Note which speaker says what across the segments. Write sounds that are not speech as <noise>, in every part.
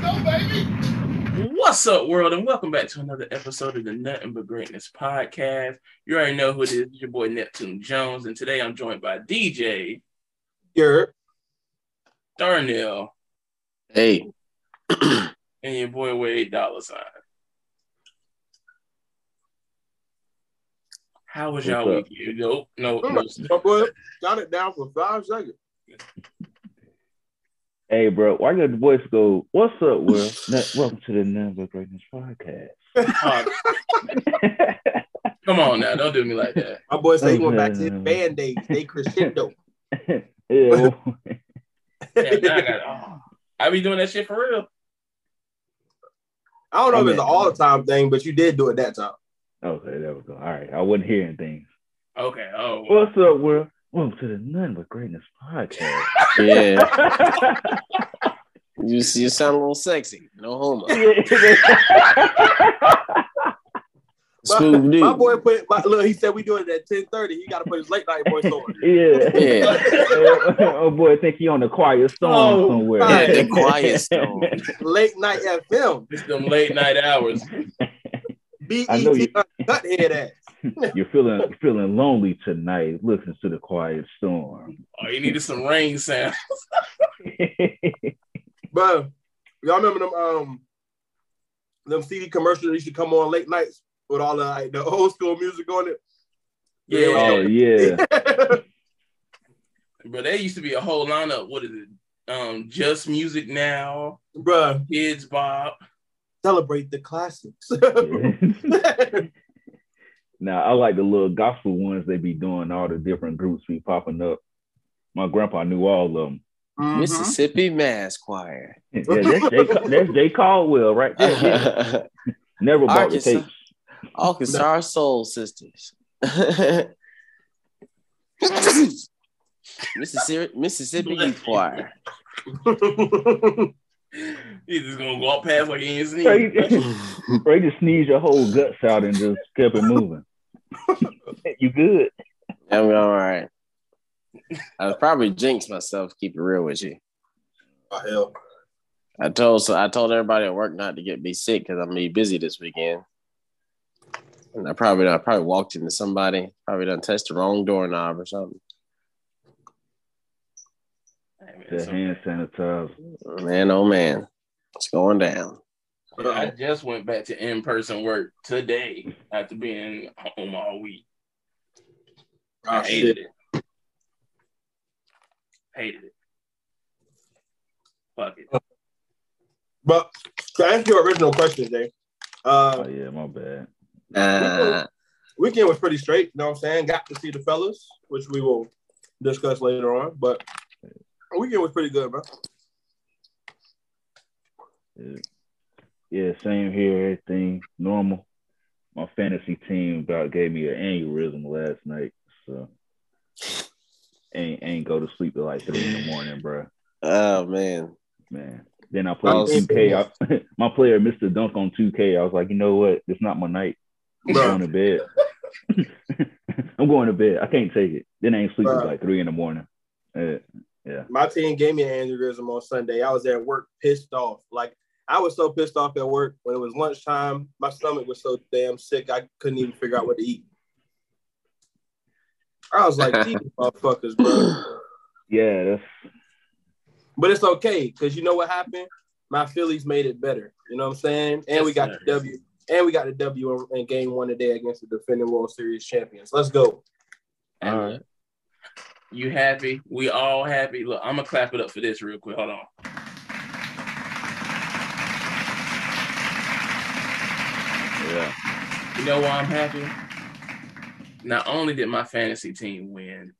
Speaker 1: go, baby.
Speaker 2: What's up, world, and welcome back to another episode of the Nothing But Greatness podcast. You already know who it is. It's your boy Neptune Jones, and today I'm joined by DJ
Speaker 3: Garrett.
Speaker 2: Darnell
Speaker 4: Hey, <clears throat>
Speaker 2: and your boy Wade Dollar Sign. How was y'all
Speaker 5: What's up?
Speaker 2: weekend? Nope, no, no.
Speaker 3: My boy got it down for five seconds.
Speaker 5: Hey, bro, why did the voice go, What's up, Will? Welcome to the Never Greatness podcast.
Speaker 2: Uh, <laughs> come on now, don't do me like that.
Speaker 3: My boy said he went back to his band days. They crescendo. <laughs>
Speaker 5: Ew. <laughs>
Speaker 2: Yeah, now I, got, oh, I be doing that shit for real.
Speaker 3: I don't know if it's an all time thing, but you did do it that time.
Speaker 5: okay, there we go. All right, I wasn't hearing things.
Speaker 2: Okay. Oh.
Speaker 5: What's up, Will? Welcome to the None But Greatness podcast.
Speaker 4: yeah, <laughs> you you sound a little sexy. No homo. <laughs> Smooth dude.
Speaker 3: My boy put my look. He said we doing it at ten thirty. He got to put his late night voice on. <laughs>
Speaker 5: yeah.
Speaker 4: Yeah.
Speaker 5: Oh, oh boy, I think he on the quiet storm
Speaker 2: Oh,
Speaker 5: somewhere.
Speaker 3: yeah,
Speaker 4: the quiet storm.
Speaker 3: Late night FM.
Speaker 2: It's them late night hours.
Speaker 3: B
Speaker 5: I
Speaker 3: E
Speaker 5: know
Speaker 3: T
Speaker 5: you- uh,
Speaker 3: cut head ass. <laughs>
Speaker 5: You're feeling feeling lonely tonight. Listen to the quiet storm.
Speaker 2: Oh, you needed some rain sound. <laughs> <laughs>
Speaker 3: But y'all remember them um them CD commercials that used to come on late nights with all the like, the old school music on it.
Speaker 2: Yeah.
Speaker 5: oh yeah.
Speaker 2: But there used to be a whole lineup. What is it? Um, just music now,
Speaker 3: Bruh,
Speaker 2: kids Bob.
Speaker 3: celebrate the classics.
Speaker 5: Now I like the little gospel ones they be doing. All the different groups be popping up. My grandpa knew all of them.
Speaker 3: Mhm.
Speaker 4: Mississippi Mass Choir. <laughs>
Speaker 5: Yeah, that's Jay, that's Jay Caldwell right there. Yeah. <laughs> Never bought the
Speaker 4: Arkansas.
Speaker 5: tapes.
Speaker 4: Arkansas Soul Sisters. <laughs> Mississippi Mississippi Youth Choir.
Speaker 2: He's just gonna walk past like he ain't seen.
Speaker 5: Bro, you just sneeze your whole guts out and just kept it moving. <laughs> you good?
Speaker 4: I'm all right. I was probably jinxed myself. Keep it real with you.
Speaker 3: Oh, hell.
Speaker 4: I told so I told everybody at work not to get me sick because I'm gonna be busy this weekend. And I probably I probably walked into somebody, probably done touched the wrong doorknob or something.
Speaker 5: The hand sanitizer.
Speaker 4: Man, oh man, it's going down.
Speaker 2: I just went back to in-person work today after being home all week. I
Speaker 3: Oh,
Speaker 2: hated
Speaker 3: shit.
Speaker 2: it. Hated it. Fuck it.
Speaker 3: But to answer your original question, Jay, uh,
Speaker 5: Oh yeah, my bad.
Speaker 4: Uh,
Speaker 3: weekend was pretty straight. You know what I'm saying? Got to see the fellas, which we will discuss later on. But weekend was pretty good, bro.
Speaker 5: Yeah. Yeah, same here. Everything normal. My fantasy team about gave me an aneurysm last night, so ain't ain't go to sleep till like three in the morning, bro.
Speaker 4: oh man,
Speaker 5: Man. Then I played 2K. I, <laughs> my player missed a dunk on 2K. I was like, you know what? It's not my night. I'm
Speaker 3: Bro.
Speaker 5: going to bed. <laughs> I'm going to bed. I can't take it. Then I ain't sleep till like three in the morning. Uh, yeah.
Speaker 3: My team gave me an aneurysm on Sunday. I was at work pissed off. Like I was so pissed off at work when it was lunchtime. My stomach was so damn sick I couldn't even figure out what to eat. I was like, <laughs> these motherfuckers, bro.
Speaker 5: Yeah, that's
Speaker 3: But it's okay because you know what happened. My Phillies made it better. You know what I'm saying? And we got
Speaker 2: sir.
Speaker 3: the W. And we got the W in, in game one today against the defending World Series champions. Let's go.
Speaker 4: All right.
Speaker 2: you happy? We all happy. Look, I'm gonna clap it up for this real quick. Hold on.
Speaker 5: yeah.
Speaker 2: You know why I'm happy? Not only did my fantasy team win,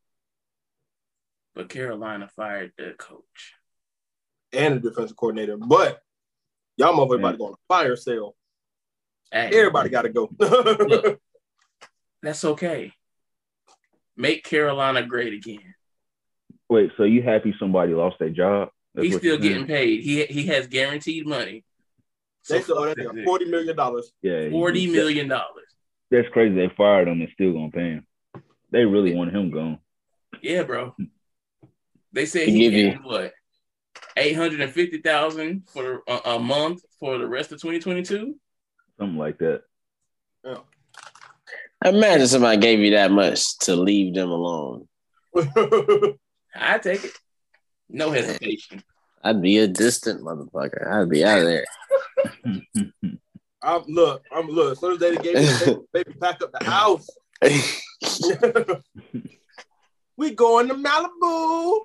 Speaker 2: but Carolina fired the coach.
Speaker 3: And the defensive coordinator. But y'all motherfuckers about to go on a fire sale.
Speaker 2: Hey,
Speaker 3: Everybody got to go.
Speaker 2: Look. <laughs> that's okay. Make Carolina great again.
Speaker 5: Wait, so you happy somebody lost their job? That's
Speaker 2: He's still getting paid. He he has guaranteed money. So
Speaker 3: they still owe that
Speaker 2: that
Speaker 3: nigga
Speaker 2: nigga.
Speaker 3: forty million dollars.
Speaker 5: Yeah, he-
Speaker 2: Forty
Speaker 5: that-
Speaker 2: million dollars.
Speaker 5: That's crazy. They fired him and still gonna pay him. They really want him gone.
Speaker 2: Yeah, bro. They said
Speaker 4: He
Speaker 2: he
Speaker 4: give you-
Speaker 2: gained what? eight hundred and fifty thousand for a, a month for the rest of twenty twenty two.
Speaker 5: Something like that.
Speaker 4: Imagine somebody gave you that much to leave them alone. <laughs>
Speaker 2: I take it, no hesitation.
Speaker 4: I'd be a distant motherfucker. I'd be out of there. <laughs>
Speaker 3: I'm look, I'm look. As soon as they gave me the baby, <laughs> baby pack up the house. <laughs> we going to Malibu.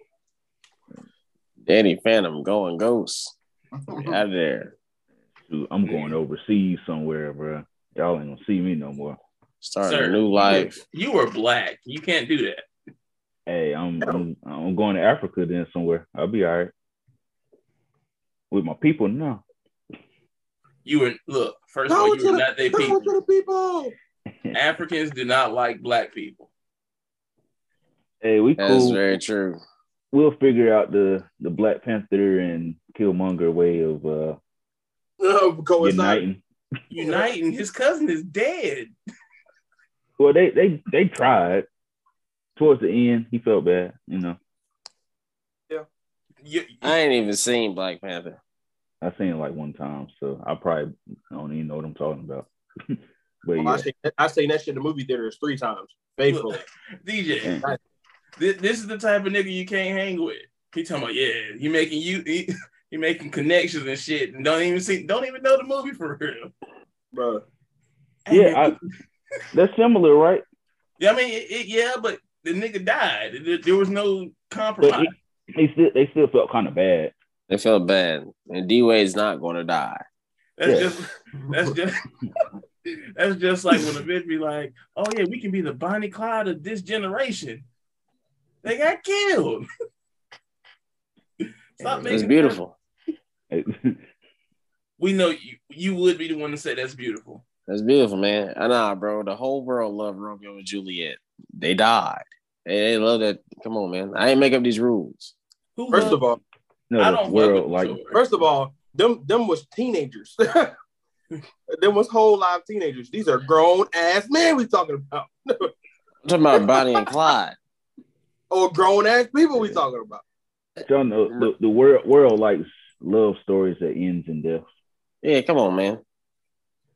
Speaker 4: Danny Phantom going ghost. Out of there.
Speaker 5: Dude, I'm going overseas somewhere, bro. Y'all ain't gonna see me no more.
Speaker 4: Starting
Speaker 2: Sir,
Speaker 4: a new life.
Speaker 2: You were black. You can't do that.
Speaker 5: Hey, I'm I'm, I'm going to Africa then somewhere. I'll be all right with my people No.
Speaker 2: You were look. First of all, you
Speaker 3: to
Speaker 2: were
Speaker 3: the,
Speaker 2: not their people.
Speaker 3: to the people. <laughs>
Speaker 2: Africans do not like black people.
Speaker 5: Hey, we
Speaker 4: That's
Speaker 5: cool.
Speaker 4: very true.
Speaker 5: We'll figure out the the Black Panther and Killmonger way of uh
Speaker 3: Um, coincide.
Speaker 5: uniting.
Speaker 2: Uniting, his cousin is dead.
Speaker 5: Well, they they they tried. Towards the end, he felt bad. You know,
Speaker 2: You,
Speaker 4: I ain't even seen Black Panther.
Speaker 5: I seen it like one time, so I probably don't even know what I'm talking about. <laughs> but
Speaker 3: Oh,
Speaker 5: yeah,
Speaker 3: I seen I seen that shit in the movie theaters three times. Faithfully.
Speaker 2: DJ,
Speaker 5: Yeah.
Speaker 2: this, this is the type of nigga you can't hang with. He talking about yeah, he making you he, <laughs> he making connections and shit, and don't even see don't even know the movie for real.
Speaker 3: Bro.
Speaker 5: yeah, I, that's similar, right?
Speaker 2: Yeah, I mean, it, it- yeah, but the nigga died. There, there was no
Speaker 5: But
Speaker 2: compromise.
Speaker 5: it, they still they still felt kind of bad.
Speaker 4: They felt bad. And D Wade's not going to die.
Speaker 2: That's
Speaker 5: Yeah.
Speaker 2: just that's just that's just like when a bitch be like, "Oh yeah, we can be the Bonnie Clyde of this generation." They got killed. <laughs> Stop
Speaker 4: It's beautiful. <laughs>
Speaker 2: We know you you would be the one to say that's beautiful.
Speaker 4: That's beautiful, man. I know, bro. The whole world loved Romeo and Juliet. They died. They, they love that. Come on, man. I ain't make up these rules.
Speaker 2: Who
Speaker 3: First
Speaker 2: loved-
Speaker 3: of all,
Speaker 5: no,
Speaker 2: I don't
Speaker 5: world
Speaker 2: world
Speaker 5: like
Speaker 3: first of all, them them was teenagers. <laughs> them was whole live teenagers. These are grown ass men we talking about.
Speaker 4: I'm talking about Bonnie and <laughs> Clyde.
Speaker 3: or grown ass people we talking about.
Speaker 5: John, the, the, the world world likes love stories that ends in death.
Speaker 4: Yeah, come on, man.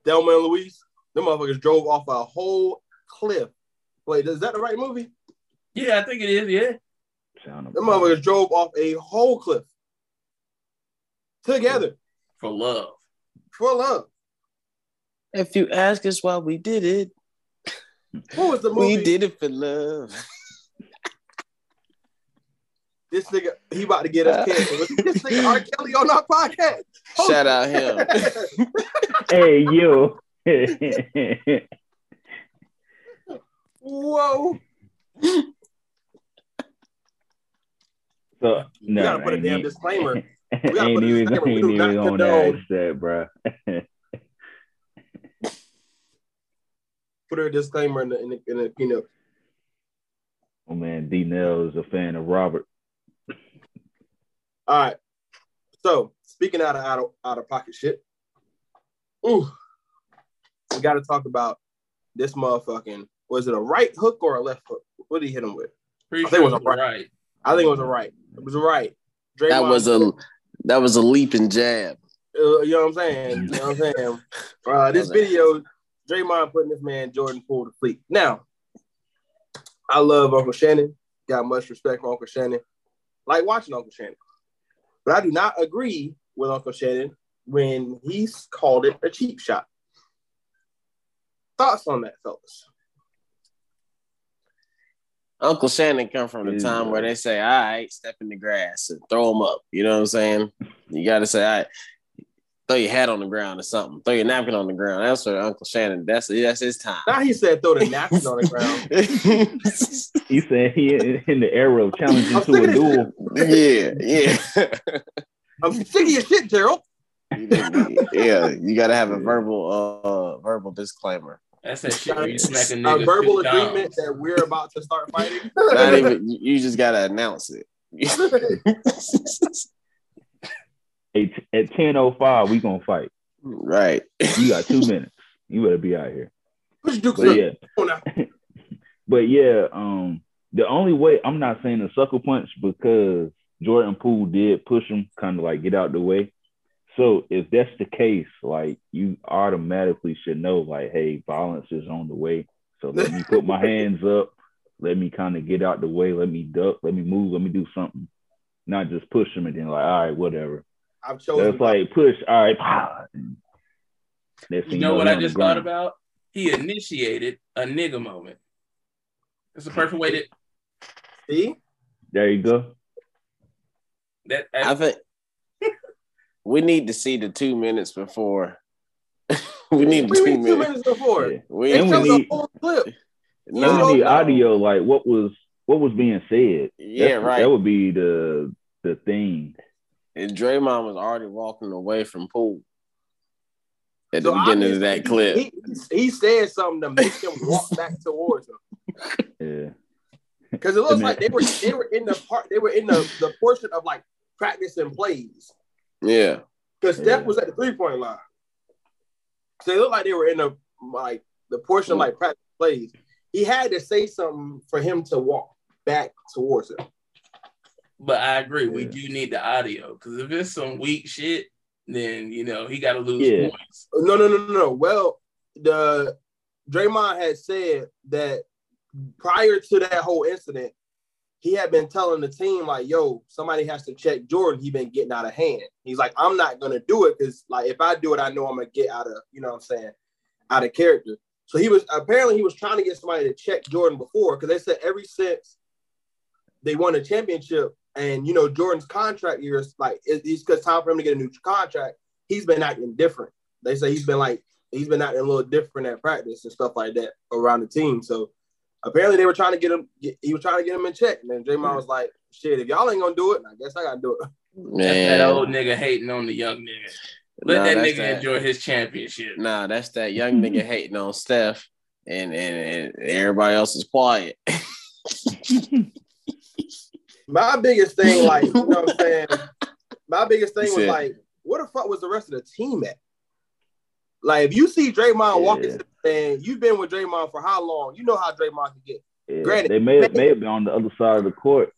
Speaker 3: Thelma and Louise, them motherfuckers drove off a whole cliff. Wait, is that the right movie?
Speaker 2: Yeah, I think it is. Yeah,
Speaker 5: Sound
Speaker 3: Them motherfuckers drove off a whole cliff together
Speaker 2: for love.
Speaker 3: for love.
Speaker 4: If you ask us why we did it,
Speaker 3: What was the movie?
Speaker 4: we did it for love.
Speaker 3: This nigga, he about to get us uh, canceled. this nigga R. Kelly on our podcast.
Speaker 4: Shout out him. <laughs>
Speaker 5: hey you.
Speaker 3: Whoa.
Speaker 5: so no,
Speaker 3: gotta put a damn disclaimer.
Speaker 5: Ain't
Speaker 3: gotta put a
Speaker 5: even,
Speaker 3: disclaimer. We
Speaker 5: ain't even
Speaker 3: not
Speaker 5: gonna
Speaker 3: condone.
Speaker 5: ask that, bro. <laughs>
Speaker 3: Put a disclaimer in the in the, in the keynote.
Speaker 5: oh man, D Nell is a fan of Robert.
Speaker 3: All right. So speaking out of out of, out of pocket shit, ooh, we got to talk about this motherfucking. Was it a right hook or a left hook? What did he hit him with?
Speaker 2: Pretty
Speaker 3: I think
Speaker 2: sure
Speaker 3: it was a right.
Speaker 2: right.
Speaker 3: I think it was a right. It was a right. Draymond,
Speaker 4: That was a that was a leaping jab.
Speaker 3: uh, you know what I'm saying? You know what I'm saying? <laughs> Uh, this video, Draymond putting this man Jordan Poole to sleep. Now, I love Uncle Shannon. Got much respect for Uncle Shannon. Like watching Uncle Shannon. But I do not agree with Uncle Shannon when he's called it a cheap shot. Thoughts on that, fellas?
Speaker 4: Uncle Shannon come from the
Speaker 5: Yeah.
Speaker 4: time where they say, "All right, step in the grass and throw them up." You know what I'm saying? You got to say, "All right, throw your hat on the ground or something. Throw your napkin on the ground." That's what Uncle Shannon. That's that's his time.
Speaker 3: Now he said throw the napkin on the ground. <laughs>
Speaker 5: He said he in, in the era of challenging
Speaker 3: I'm
Speaker 5: to a
Speaker 3: of this
Speaker 5: duel.
Speaker 4: yeah, yeah.
Speaker 3: I'm sick of your shit, Gerald.
Speaker 4: yeah, you got to have a verbal uh verbal disclaimer.
Speaker 2: That's that shit where you smack a
Speaker 3: A
Speaker 2: nigga.
Speaker 3: verbal
Speaker 2: 50 times.
Speaker 3: agreement that we're about to start <laughs> fighting.
Speaker 4: Not even you you just got to announce it. <laughs>
Speaker 5: Hey, t- at ten oh five, we gonna fight.
Speaker 4: right.
Speaker 5: You got two minutes. You better be out here.
Speaker 3: Push Dukes
Speaker 5: But
Speaker 3: up.
Speaker 5: yeah,
Speaker 3: Come on now. <laughs>
Speaker 5: but yeah, um, the only way I'm not saying a sucker punch because Jordan Poole did push him, kind of like get out the way. So if that's the case, like you automatically should know, like, hey, violence is on the way. So let me put my <laughs> hands up. Let me kind of get out the way. Let me duck. Let me move. Let me do something. Not just push him and then like, all right, whatever.
Speaker 3: I've chosen.
Speaker 5: That's like push. All right. pow, and
Speaker 2: You know what I just thought
Speaker 5: ground.
Speaker 2: about? He initiated a nigga moment. It's a perfect way to
Speaker 3: See,
Speaker 5: There you go.
Speaker 2: that.
Speaker 4: I think we need to see the two minutes before. <laughs> we need
Speaker 3: we
Speaker 4: two
Speaker 3: mean two
Speaker 4: minutes.
Speaker 3: minutes before.
Speaker 5: Yeah.
Speaker 4: We,
Speaker 5: And we
Speaker 3: showed the
Speaker 5: need-
Speaker 3: whole clip.
Speaker 5: We
Speaker 3: No,
Speaker 4: no,
Speaker 5: need audio, like what was what was being said.
Speaker 4: yeah,
Speaker 5: That's-
Speaker 4: right.
Speaker 5: That would be the the thing.
Speaker 4: And Draymond was already walking away from Poole at the
Speaker 3: So
Speaker 4: beginning of that clip.
Speaker 3: He, he said something to make him walk back towards him <laughs>
Speaker 5: Yeah.
Speaker 3: because it looks
Speaker 5: And
Speaker 3: like they were they were in the part they were in the, the portion of like practicing plays
Speaker 4: yeah,
Speaker 3: because Steph
Speaker 5: Yeah.
Speaker 3: was at the three point line. So it looked like they were in the like the portion of like mm. practice plays. He had to say something for him to walk back towards him.
Speaker 2: But I agree, we do need the audio because if it's some weak shit, then you know he got to lose
Speaker 5: Yeah.
Speaker 2: points.
Speaker 3: No, no, no, no, no. Well, the Draymond had said that prior to that whole incident, he had been telling the team like, "Yo, somebody has to check Jordan. He been getting out of hand." He's like, "I'm not gonna do it because like if I do it, I know I'm gonna get out of you know what I'm saying out of character." So he was apparently he was trying to get somebody to check Jordan before because they said every since they won a championship and you know Jordan's contract years like it- it's because time for him to get a new contract. He's been acting different. They say he's been like he's been acting a little different at practice and stuff like that around the team. So apparently they were trying to get him. He was trying to get him in check. And then Draymond hmm. was like, "Shit, if y'all ain't gonna do it, I guess I gotta do it."
Speaker 2: That's that old nigga hating on the young nigga. Let
Speaker 4: Nah,
Speaker 2: that nigga
Speaker 4: that-
Speaker 2: enjoy his championship.
Speaker 4: Nah, that's that young nigga hating on Steph, and and, and everybody else is quiet. <laughs>
Speaker 3: My biggest thing, like you know, what I'm saying, <laughs> my biggest thing was like, where the fuck was the rest of the team at? Like, if you see Draymond walking,
Speaker 5: Yeah.
Speaker 3: and you've been with Draymond for how long? You know how Draymond can get.
Speaker 5: Yeah,
Speaker 3: Granted,
Speaker 5: they may have, may have been on the other side of the court.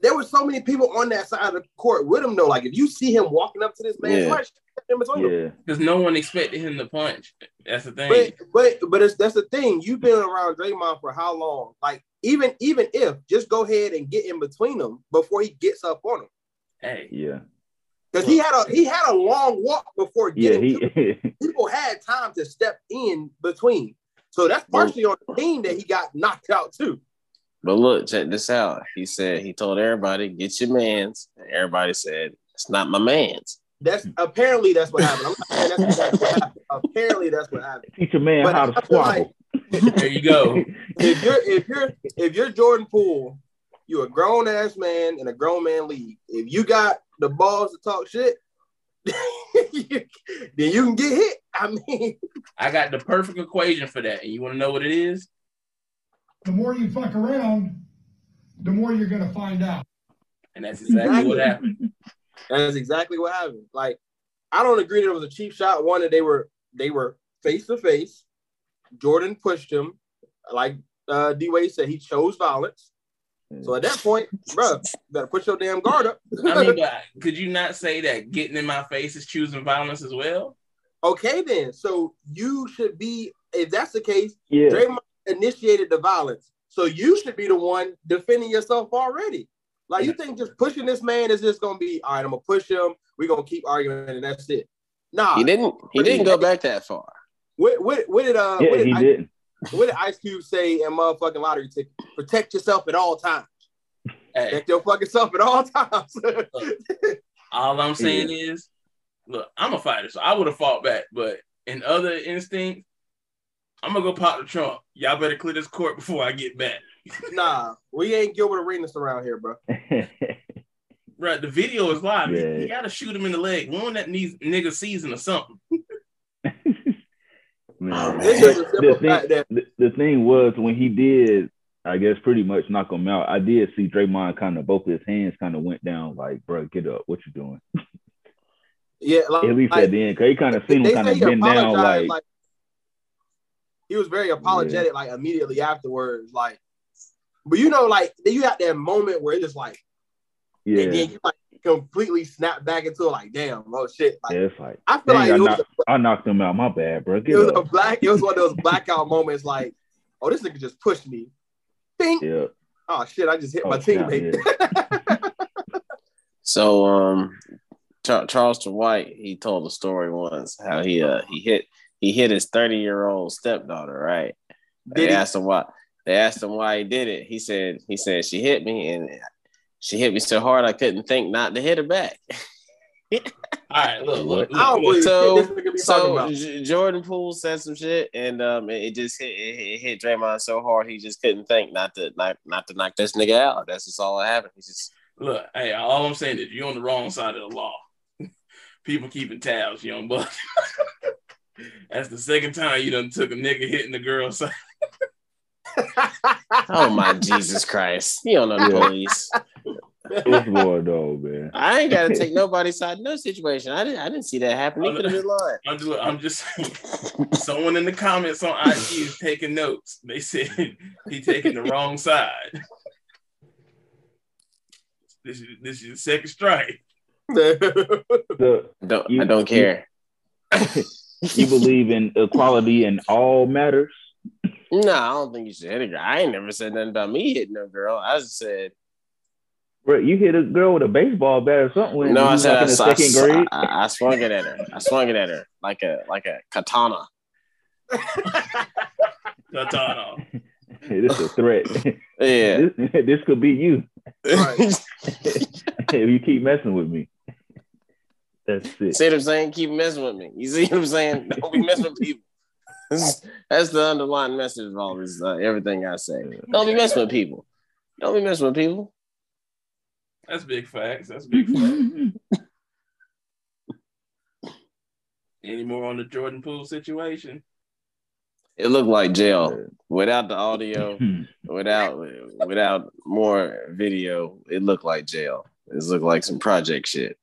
Speaker 3: There were so many people on that side of the court with him, though. Like, if you see him walking up to this man,
Speaker 4: Yeah.
Speaker 3: somebody should between them.
Speaker 5: Yeah,
Speaker 2: Because no one expected him to punch. That's the thing.
Speaker 3: But but but it's that's the thing. You've been around Draymond for how long? Like even even if just go ahead and get in between them before he gets up on him.
Speaker 2: hey,
Speaker 5: yeah,
Speaker 3: Because he had a he had a long walk before
Speaker 5: yeah.
Speaker 3: getting to
Speaker 5: He <laughs>
Speaker 3: people had time to step in between. So that's partially on the team that he got knocked out too.
Speaker 4: But look, check this out. He said he told everybody, "Get your man's." And everybody said, "It's not my man's."
Speaker 3: That's apparently that's what happened. I'm not saying that's exactly what happened. Apparently that's what happened.
Speaker 5: teach a man
Speaker 3: But
Speaker 5: how to
Speaker 3: feel
Speaker 5: squabble.
Speaker 2: there you go. <laughs>
Speaker 3: If you're if you're if you're Jordan Poole, you're a grown ass man in a grown man league. If you got the balls to talk shit, <laughs> then you can get hit. I mean,
Speaker 2: I got the perfect equation for that. And you want to know what it is?
Speaker 1: the more you fuck around, the more you're going to find out.
Speaker 2: And that's exactly what happened.
Speaker 3: that's exactly what happened. Like, I don't agree that it was a cheap shot. One that they were they were face to face. Jordan pushed him, like uh, D Wade said, he chose violence. So at that point, bro, you better put your damn guard up.
Speaker 2: I mean, <laughs> could you not say that getting in my face is choosing violence as well?
Speaker 3: okay, then. So you should be, if that's the case,
Speaker 5: Yeah,
Speaker 3: Draymond initiated the violence. So you should be the one defending yourself already. Like you think just pushing this man is just gonna be all right, I'm gonna push him, we're gonna keep arguing, and that's it. Nah,
Speaker 4: He didn't. He didn't go back that far.
Speaker 3: what, what, what did uh
Speaker 5: yeah,
Speaker 3: what, did
Speaker 5: he
Speaker 3: I-
Speaker 5: didn't.
Speaker 3: What did Ice Cube say in motherfucking lottery ticket? Protect yourself at all times.
Speaker 2: Hey,
Speaker 3: Protect your fucking self at all times. <laughs>
Speaker 2: all I'm saying is, look, I'm a fighter, so I would have fought back. But in other instincts, I'm gonna go pop the trunk. Y'all better clear this court before I get back. <laughs>
Speaker 3: nah, we ain't Gilbert Arenas around here, bro.
Speaker 2: Right, the video is live. You-
Speaker 5: Yeah.
Speaker 2: You, gotta shoot him in the leg. One that needs nigga season or something.
Speaker 5: Man, oh,
Speaker 3: It's just a
Speaker 5: the, thing, the, the thing was when he did, I guess pretty much knock him out. I did see Draymond kind of both his hands kind of went down, like, bro, get up, what you doing?
Speaker 3: yeah, <laughs> like,
Speaker 5: At least
Speaker 3: like,
Speaker 5: at the end, cause he kind of seen him kind of
Speaker 3: he
Speaker 5: bend down,
Speaker 3: apologized,
Speaker 5: like,
Speaker 3: he was very apologetic, like immediately afterwards, like. But you know, like you got that moment where it's just like,
Speaker 5: Yeah,
Speaker 3: and then you like completely snap back into it, like, damn, oh shit. Like,
Speaker 5: yeah, it's like
Speaker 3: I feel
Speaker 5: dang,
Speaker 3: like
Speaker 5: I,
Speaker 3: it was,
Speaker 5: knocked, him out. My bad, bro.
Speaker 3: it
Speaker 5: Get
Speaker 3: was a black. It was one of those <laughs> blackout moments, like, oh, this nigga just pushed me. Think.
Speaker 5: Yeah.
Speaker 3: Oh shit, I just hit
Speaker 5: Oh,
Speaker 3: my
Speaker 5: snap,
Speaker 3: teammate.
Speaker 4: So um, Char- Charleston White he told a story once how he uh he hit he hit his thirty year old stepdaughter right. They
Speaker 3: he?
Speaker 4: asked him why. They asked him why he did it. He said he said she hit me and she hit me so hard I couldn't think not to hit her back. <laughs>
Speaker 2: All right, look, look, look, look.
Speaker 4: So-
Speaker 3: shit this nigga be talking
Speaker 4: So. J- Jordan Poole said some shit, and um, it, it just hit it, it hit Draymond so hard he just couldn't think not to not not to knock this nigga out. That's just all that happened. He just
Speaker 2: Look, hey, all I'm saying is you're on the wrong side of the law. <laughs> People keeping tabs, young buck. <laughs> That's the second time you done took a nigga hitting the girl side. <laughs>
Speaker 4: oh my Jesus Christ, you don't know the police.
Speaker 5: What's going on, man? <laughs>
Speaker 4: I ain't got to take nobody's side in no situation. I didn't I didn't see that happening. He could have been lying.
Speaker 2: I'm just, I'm just. Someone in the comments on IG is taking notes. They said he taking the wrong side. This is this is the second strike. <laughs>
Speaker 5: The,
Speaker 4: Don't
Speaker 5: You-
Speaker 4: I don't care.
Speaker 5: you believe in equality in all matters?
Speaker 4: No, I don't think you should hit a girl. I ain't never said nothing about me hitting a girl. I just said
Speaker 5: Bro, you hit a girl with a baseball bat or something when
Speaker 4: no.
Speaker 5: you
Speaker 4: I
Speaker 5: was
Speaker 4: said
Speaker 5: like
Speaker 4: I,
Speaker 5: in the
Speaker 4: I,
Speaker 5: second grade.
Speaker 4: I, I swung it at her. I swung it at her like a like a katana. <laughs>
Speaker 2: Katana. <laughs>
Speaker 5: this is a threat. <laughs>
Speaker 4: Yeah.
Speaker 5: this, this could be you
Speaker 3: Right.
Speaker 5: if you keep messing with me. That's it.
Speaker 4: see what I'm saying? Keep messing with me. You see what I'm saying? Don't be messing with people. <laughs> That's the underlying message of all this. Uh, everything I say. Don't be messing with people. Don't be messing with people.
Speaker 2: That's big facts. That's big facts. <laughs> Any more on the Jordan Poole situation?
Speaker 4: It looked like jail without the audio. <laughs> Without without more video, it looked like jail. It looked like some project shit.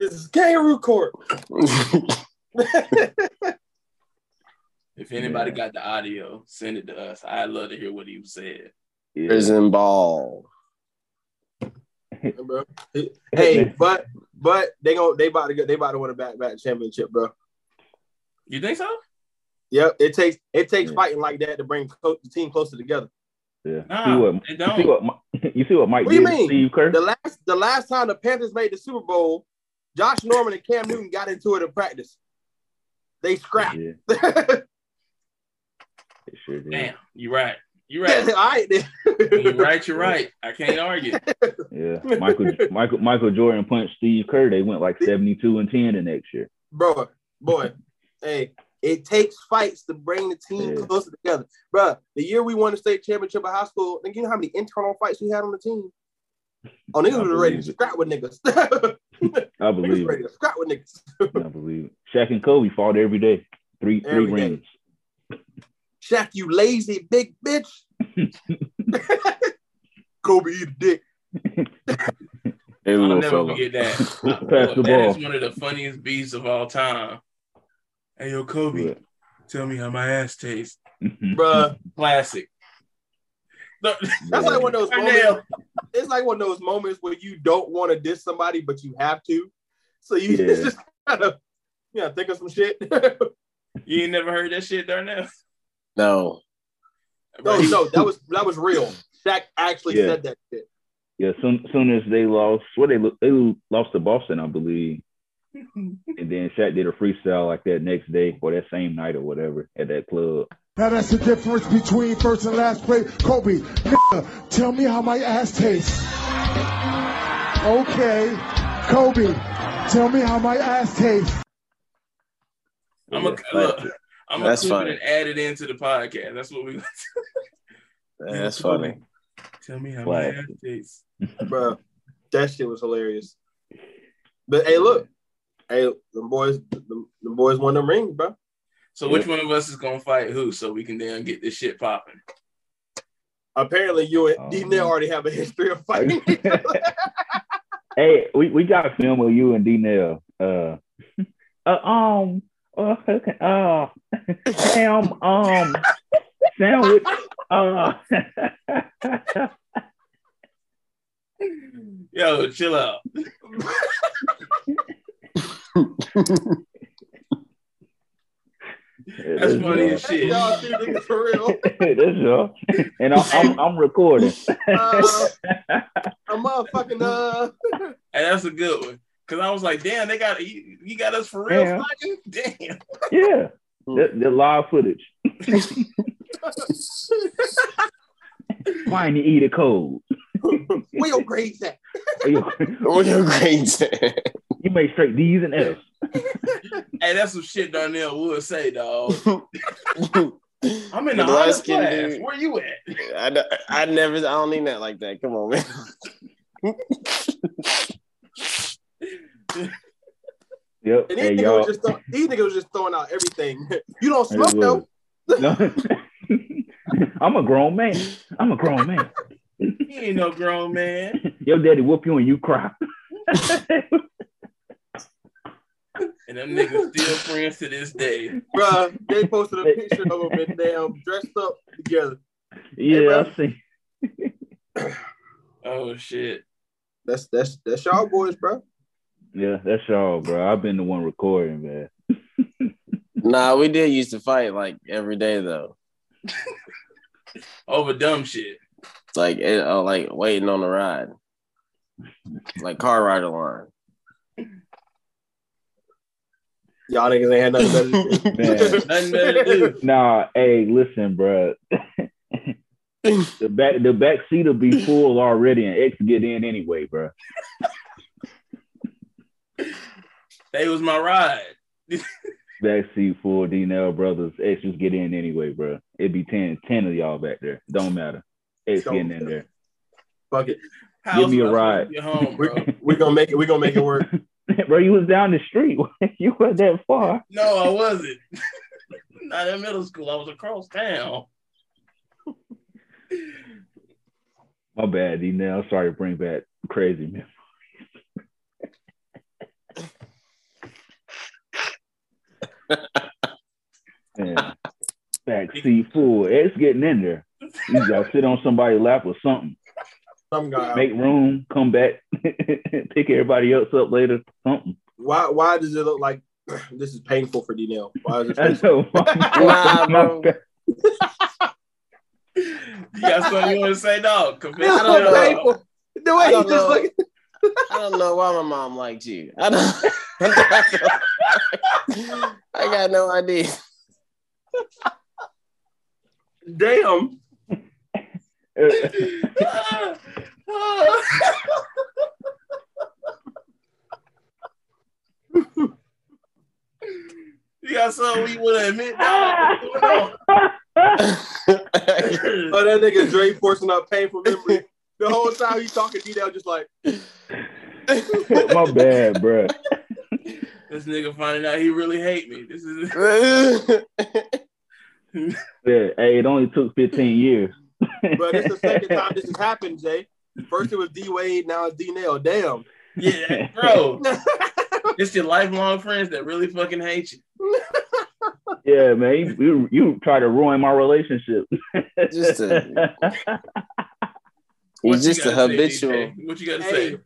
Speaker 3: this is kangaroo court.
Speaker 2: If anybody
Speaker 5: Yeah.
Speaker 2: got the audio, send it to us. I'd love to hear what he said.
Speaker 5: Yeah.
Speaker 4: Prison ball.
Speaker 3: bro. Hey, but but they going they about to get they about to win a back back championship, bro.
Speaker 2: You think so?
Speaker 3: Yep, it takes it takes
Speaker 5: Yeah.
Speaker 3: fighting like that to bring co- the team closer together.
Speaker 5: Yeah.
Speaker 2: Nah,
Speaker 5: see what
Speaker 2: they
Speaker 5: you
Speaker 2: don't.
Speaker 5: see what <laughs> you see what Mike
Speaker 3: What do you
Speaker 5: did
Speaker 3: mean?
Speaker 5: Steve Kerr?
Speaker 3: The last the last time the Panthers made the Super Bowl, Josh Norman and Cam Newton got into it in practice. They scrapped.
Speaker 5: Yeah, <laughs>
Speaker 3: All
Speaker 5: it sure did.
Speaker 2: Damn, you right. You <laughs> right.
Speaker 3: right, then.
Speaker 2: you right. You're right. I can't argue.
Speaker 5: Yeah, Michael Michael Michael Jordan punched Steve Kerr. They went like seventy two and ten the next year.
Speaker 3: bro, boy. Hey, it takes fights to bring the team
Speaker 5: Yeah.
Speaker 3: closer together, bro. The year we won the state championship of high school, think you know how many internal fights we had on the team? Oh, niggas
Speaker 5: I
Speaker 3: was ready to
Speaker 5: believe
Speaker 3: scrap with niggas. <laughs>
Speaker 5: I
Speaker 3: niggas
Speaker 5: believe
Speaker 3: ready to scrap with niggas.
Speaker 5: I believe. Shaq and Kobe fought every day. Three
Speaker 3: Every
Speaker 5: three
Speaker 3: day.
Speaker 5: rings.
Speaker 3: Shaq, you lazy big bitch. <laughs> Kobe eat a dick.
Speaker 4: Hey,
Speaker 2: I'll never
Speaker 4: fella.
Speaker 2: forget that. <laughs>
Speaker 5: Pass the
Speaker 2: that
Speaker 5: ball.
Speaker 2: is one of the funniest beats of all time. Hey, yo, Kobe,
Speaker 5: Yeah.
Speaker 2: tell me how my ass tastes. <laughs>
Speaker 3: Bruh.
Speaker 2: Classic. Look,
Speaker 3: That's like one of those moments. It's like one of those moments where you don't want to diss somebody, but you have to. So you
Speaker 5: Yeah.
Speaker 3: just kind of, yeah, think of some shit.
Speaker 2: You ain't never heard that shit, Darnell?
Speaker 4: No.
Speaker 3: no, no, that was that was real. Shaq actually
Speaker 5: Yeah.
Speaker 3: said that shit.
Speaker 5: Yeah, soon soon as they lost, what they they lost to Boston, I believe, <laughs> and then Shaq did a freestyle like that next day or that same night or whatever at that club.
Speaker 1: Now that's the difference between first and last place. Kobe, nigga, tell me how my ass tastes. Okay, Kobe, tell me how my ass tastes.
Speaker 2: I'm
Speaker 5: Yeah,
Speaker 2: a look.
Speaker 5: Classic.
Speaker 2: I'm
Speaker 4: That's
Speaker 2: gonna clip
Speaker 4: funny.
Speaker 2: it and add it into the podcast. That's what we.
Speaker 4: That's funny.
Speaker 2: Tell me how my
Speaker 5: Classic.
Speaker 2: ass tastes.
Speaker 3: Bro, that shit was hilarious. But hey, look, hey, the boys, the, the boys won them rings, bro.
Speaker 2: So which one of us is gonna fight who, so we can then get this shit popping?
Speaker 3: Apparently, you and
Speaker 5: Oh,
Speaker 3: D.
Speaker 5: man.
Speaker 3: Nail already have a history of <laughs> fighting.
Speaker 5: hey, we, we got a film with you and D Nail. Uh, <laughs> uh, um, uh, okay, Oh, Sam, um, sandwich, uh,
Speaker 2: Yo, chill out.
Speaker 5: Yeah,
Speaker 2: That's funny as shit.
Speaker 3: Y'all two niggas for real.
Speaker 5: that's y'all. And I'm, I'm, I'm recording.
Speaker 3: Uh, a motherfucking uh.
Speaker 2: And that's a good one. Cause I was like, damn, they got you, you got us for real
Speaker 5: Yeah.
Speaker 2: fucking? <laughs> Damn.
Speaker 5: Yeah, hmm. the, the live footage. <laughs> Why didn't you eat a cold? <laughs>
Speaker 3: Where your grades at?
Speaker 5: you
Speaker 4: What your grades?
Speaker 5: made straight D's and F's.
Speaker 2: Hey, that's some shit Darnell would say, dog. I'm in the
Speaker 4: The
Speaker 2: honors class.
Speaker 4: dude.
Speaker 2: Where you at?
Speaker 4: I, I never, I don't need that like that. Come on, man. <laughs>
Speaker 5: Yep.
Speaker 3: And these,
Speaker 5: Hey,
Speaker 3: niggas
Speaker 5: y'all.
Speaker 3: was just throw, these niggas was just throwing out everything. <laughs> You don't smoke though.
Speaker 5: No. <laughs> I'm a grown man. I'm a grown man.
Speaker 2: He ain't no grown man.
Speaker 5: Your daddy whoop you and you cry.
Speaker 2: And them niggas still friends to this day.
Speaker 3: Bruh, they posted a picture of them in damn dressed up together.
Speaker 5: yeah,
Speaker 3: bro.
Speaker 5: I see. <coughs>
Speaker 2: Oh shit.
Speaker 3: That's that's that's y'all boys, bro.
Speaker 5: Yeah, that's y'all, bro. I've been the one recording, man.
Speaker 4: Nah, we did used to fight like every day though.
Speaker 2: Over dumb shit.
Speaker 4: Like, it, uh, like waiting on the ride, like car ride along.
Speaker 3: Y'all niggas ain't had nothing better to do. <laughs>
Speaker 5: Man.
Speaker 2: Nothing better to do.
Speaker 5: Nah, hey, listen, bro. <laughs> the back the back seat will be full already, and X get in anyway, bro.
Speaker 2: They was my ride.
Speaker 5: Back seat full, D&L brothers. X just get in anyway, bro. It'd be 10, 10 of y'all back there. Don't matter. X
Speaker 3: Don't
Speaker 5: getting in there.
Speaker 3: Fuck it.
Speaker 2: How
Speaker 5: Give me a ride.
Speaker 2: supposed home,
Speaker 3: We
Speaker 2: bro.
Speaker 3: we gonna make it. We're gonna make it work. <laughs>
Speaker 5: bro, you was down the street. <laughs> you weren't that far.
Speaker 2: No, I wasn't. <laughs> Not in middle school. I was across town.
Speaker 5: My bad, D-Nell. Sorry to bring back crazy man. Man, back seat full. X getting in there. You gotta sit on somebody's lap or something.
Speaker 3: Some guy.
Speaker 5: Make room, come back, <laughs> pick everybody else up later. Something.
Speaker 3: Why why does it look like <clears throat> this is painful for D-Nail? Why is it
Speaker 5: I
Speaker 3: painful? <laughs>
Speaker 4: Nah, bro. <laughs>
Speaker 2: You got something you want to say, dog? Confess
Speaker 3: This
Speaker 4: don't
Speaker 3: is
Speaker 4: know.
Speaker 3: painful. The
Speaker 4: I
Speaker 3: way he just
Speaker 4: know.
Speaker 3: Looking.
Speaker 4: I don't know why my mom liked you. I don't. <laughs> I got no idea.
Speaker 3: Damn.
Speaker 2: you got something we want to admit, dog? What's <laughs> going on?
Speaker 3: Oh, that nigga Dre forcing up painful memory. The whole time he talking, D-Nail just like,
Speaker 5: My bad, bro. <laughs>
Speaker 2: This nigga finding out he really hate me. This is <laughs>
Speaker 5: Yeah, hey, it only took 15 years.
Speaker 3: but it's the second time this has <laughs> happened, Jay. First it was D Wade, now it's D Nail. Damn.
Speaker 2: yeah, bro. It's your lifelong friends that really fucking hate you.
Speaker 5: Yeah, man, you, you, you try to ruin my relationship.
Speaker 4: Just a-
Speaker 2: What
Speaker 4: He's
Speaker 2: you
Speaker 4: just a
Speaker 2: gotta say,
Speaker 4: habitual,
Speaker 2: What you got to
Speaker 3: Hey,
Speaker 2: say?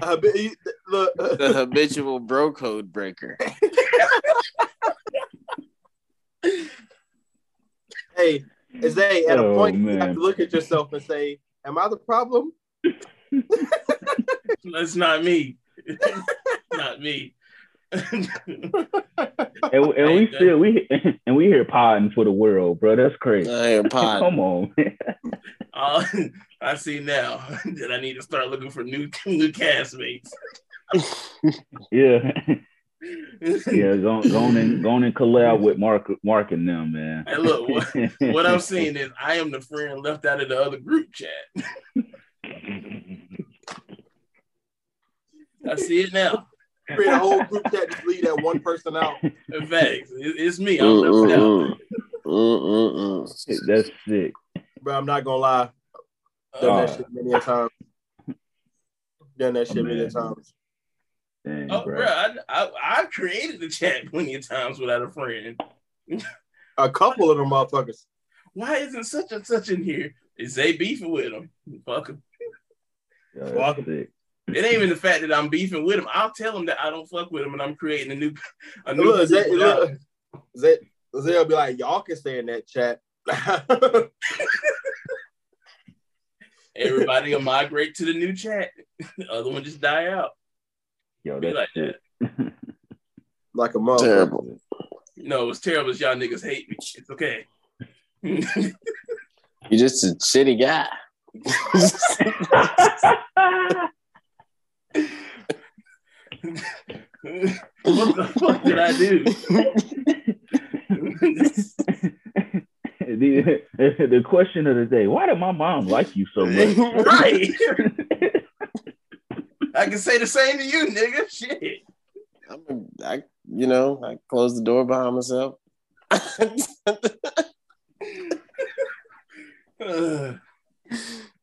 Speaker 3: uh, but he- look, uh,
Speaker 4: the habitual bro code breaker. <laughs>
Speaker 3: hey, is they at a
Speaker 5: Oh,
Speaker 3: point you have to look at yourself and say, "Am I the problem?" <laughs> <laughs>
Speaker 2: That's not me. not me. <laughs>
Speaker 5: and, and we still we <laughs> and we here potting for the world, bro. That's crazy.
Speaker 4: I am <laughs> pod.
Speaker 5: Come on.
Speaker 2: Uh, I see now that I need to start looking for new new castmates.
Speaker 5: Yeah, yeah. Go, go on and go on and collab with Mark, Mark and them, man.
Speaker 2: Hey, look, what, what I'm seeing is I am the friend left out of the other group chat. I see it now.
Speaker 3: Create a whole group chat, just leave that one person out. <laughs>
Speaker 2: In it's me. I'm mm, left mm, out.
Speaker 4: Mm-mm-mm. Mm-mm-mm.
Speaker 5: That's sick.
Speaker 3: Bro, I'm not gonna lie. Done
Speaker 2: Uh,
Speaker 3: that shit many a time. Done that shit many a
Speaker 5: Man.
Speaker 3: times.
Speaker 5: Dang,
Speaker 2: oh,
Speaker 5: bro.
Speaker 2: bro, I, I, I've created the chat <laughs> plenty of times without a friend.
Speaker 3: A couple of them motherfuckers.
Speaker 2: Why isn't such and such in here? Is they beefing with them? Fuck him.
Speaker 5: Yeah, that's
Speaker 3: Welcome.
Speaker 5: sick.
Speaker 2: It ain't even the fact that I'm beefing with him. I'll tell him that I don't fuck with him and I'm creating a new a new
Speaker 3: Look, Zay, look,
Speaker 2: Zay,
Speaker 3: Zay will be like, y'all can stay in that chat. <laughs>
Speaker 2: Everybody will migrate to the new chat. The other one just die out.
Speaker 5: Yo,
Speaker 2: Be
Speaker 5: that's
Speaker 2: like
Speaker 5: sick.
Speaker 3: like a motherfucker.
Speaker 4: Terrible.
Speaker 2: No, it's terrible as y'all niggas hate me. It's okay.
Speaker 4: You're just a shitty guy. <laughs> <laughs>
Speaker 2: what the fuck did I do?
Speaker 5: the, the question of the day: Why did my mom like you so much? <laughs>
Speaker 2: right. I can say the same to you, nigga. Shit.
Speaker 4: I'm a, I, you know, I closed the door behind myself. <laughs>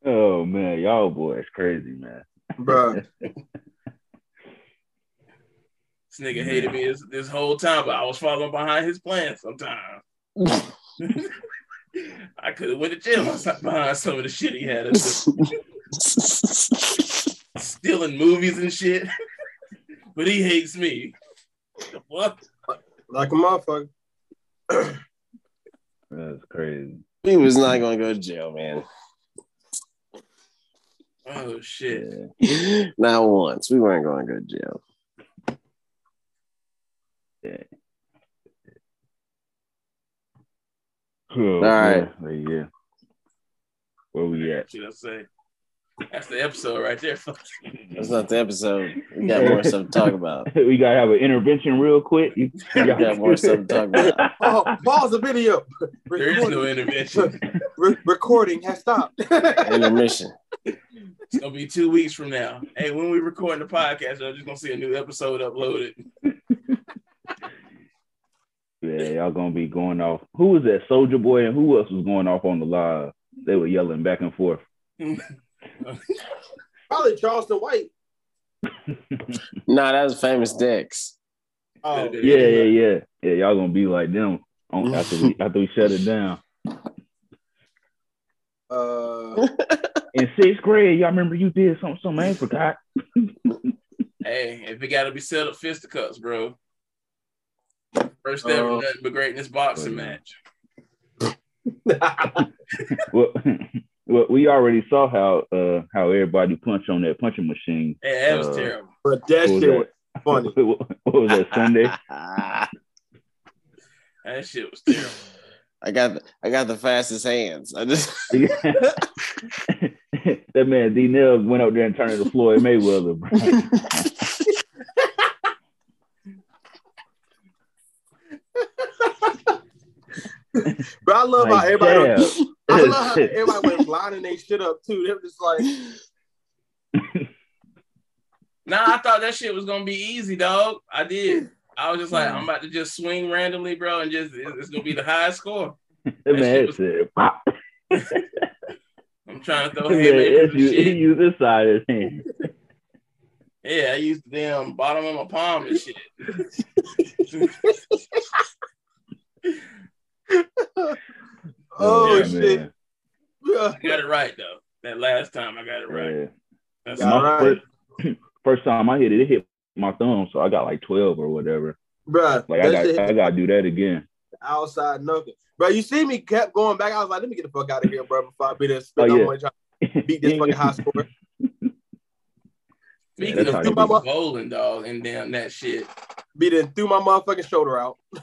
Speaker 5: Oh man, y'all boys crazy, man.
Speaker 3: Bruh.
Speaker 2: this nigga hated me this, this whole time, but I was following behind his plan sometimes. <laughs> I could have went to jail behind some of the shit he had us stealing movies and shit. <laughs> but he hates me. The fuck?
Speaker 3: Like a motherfucker.
Speaker 5: That's crazy.
Speaker 4: he was not gonna go to jail, man.
Speaker 2: Oh shit.
Speaker 5: Yeah.
Speaker 4: Not once. We weren't going to go to jail.
Speaker 5: yeah. Oh,
Speaker 4: All right.
Speaker 5: Yeah, yeah. Where we at?
Speaker 2: Should I say? That's the episode right there.
Speaker 4: That's not the episode. We got more stuff to talk about. <laughs>
Speaker 5: we gotta have an intervention real quick. You,
Speaker 4: We got more stuff to talk about. <laughs>
Speaker 3: Oh, pause the video.
Speaker 2: There is no intervention. <laughs>
Speaker 3: Re- recording has stopped.
Speaker 4: Intermission.
Speaker 2: It's gonna be two weeks from now. Hey, when we recording the podcast, I'm just gonna see a new episode uploaded.
Speaker 5: Yeah, y'all gonna be going off. Who was that Soldier Boy and who else was going off on the live? They were yelling back and forth. <laughs>
Speaker 3: Probably Charleston White. <laughs>
Speaker 4: Nah, that was famous Dex.
Speaker 3: Oh,
Speaker 5: Yeah, yeah, yeah. Yeah, y'all gonna be like them on, after we after we shut it down.
Speaker 3: Uh, <laughs>
Speaker 5: In sixth grade, y'all remember you did something, something I ain't forgot.
Speaker 2: Hey, if it gotta be settled fisticuffs, bro. First ever
Speaker 3: Uh,
Speaker 2: nothing but greatness boxing
Speaker 5: yeah.
Speaker 2: match. <laughs>
Speaker 5: Well, well, we already saw how uh how everybody punched on that punching machine.
Speaker 2: Hey, that was
Speaker 5: Uh,
Speaker 2: terrible.
Speaker 3: but that
Speaker 5: What was
Speaker 3: shit was <laughs> funny.
Speaker 5: what was that Sunday?
Speaker 2: That shit was terrible.
Speaker 4: I got the, I got the fastest hands. I just <laughs>
Speaker 5: that man D Nell went up there and turned into Floyd Mayweather, bro.
Speaker 3: But I love how everybody.
Speaker 5: damn.
Speaker 3: I love how <laughs> everybody went lining their shit up too. They were just like, <laughs>
Speaker 2: Nah, I thought that shit was gonna be easy, dog. I did. I was just like, I'm about to just swing randomly, bro, and just it's, it's gonna be the highest score.
Speaker 5: That <laughs>
Speaker 2: That
Speaker 5: man
Speaker 2: was-
Speaker 5: said, <laughs> "Pop."
Speaker 2: I'm trying to throw
Speaker 5: That man,
Speaker 2: haymakers and
Speaker 5: he
Speaker 2: shit.
Speaker 5: used this side of his hand.
Speaker 2: Yeah, I used the damn bottom of my palm and shit. <laughs>
Speaker 3: oh
Speaker 2: Yeah,
Speaker 3: shit.
Speaker 5: man.
Speaker 3: Yeah.
Speaker 2: I got it right though. That last time I got it right.
Speaker 5: Yeah.
Speaker 2: That's
Speaker 3: Yeah.
Speaker 5: My
Speaker 3: Alright.
Speaker 5: first, <clears throat> first time I hit it, it hit my thumb, so I got like twelve or whatever.
Speaker 3: Bruh,
Speaker 5: Like I
Speaker 3: that shit
Speaker 5: got, I got to do that again.
Speaker 3: outside knuckle. Bro, you see me kept going back. I was like, let me get the fuck out of here, bro, before I be there
Speaker 5: Oh, yeah.
Speaker 3: trying to beat this fucking high score. <laughs>
Speaker 2: Speaking
Speaker 5: that's
Speaker 2: of
Speaker 5: how you
Speaker 2: bowling, dog, and damn that shit.
Speaker 3: Beat it threw my motherfucking shoulder out. <laughs>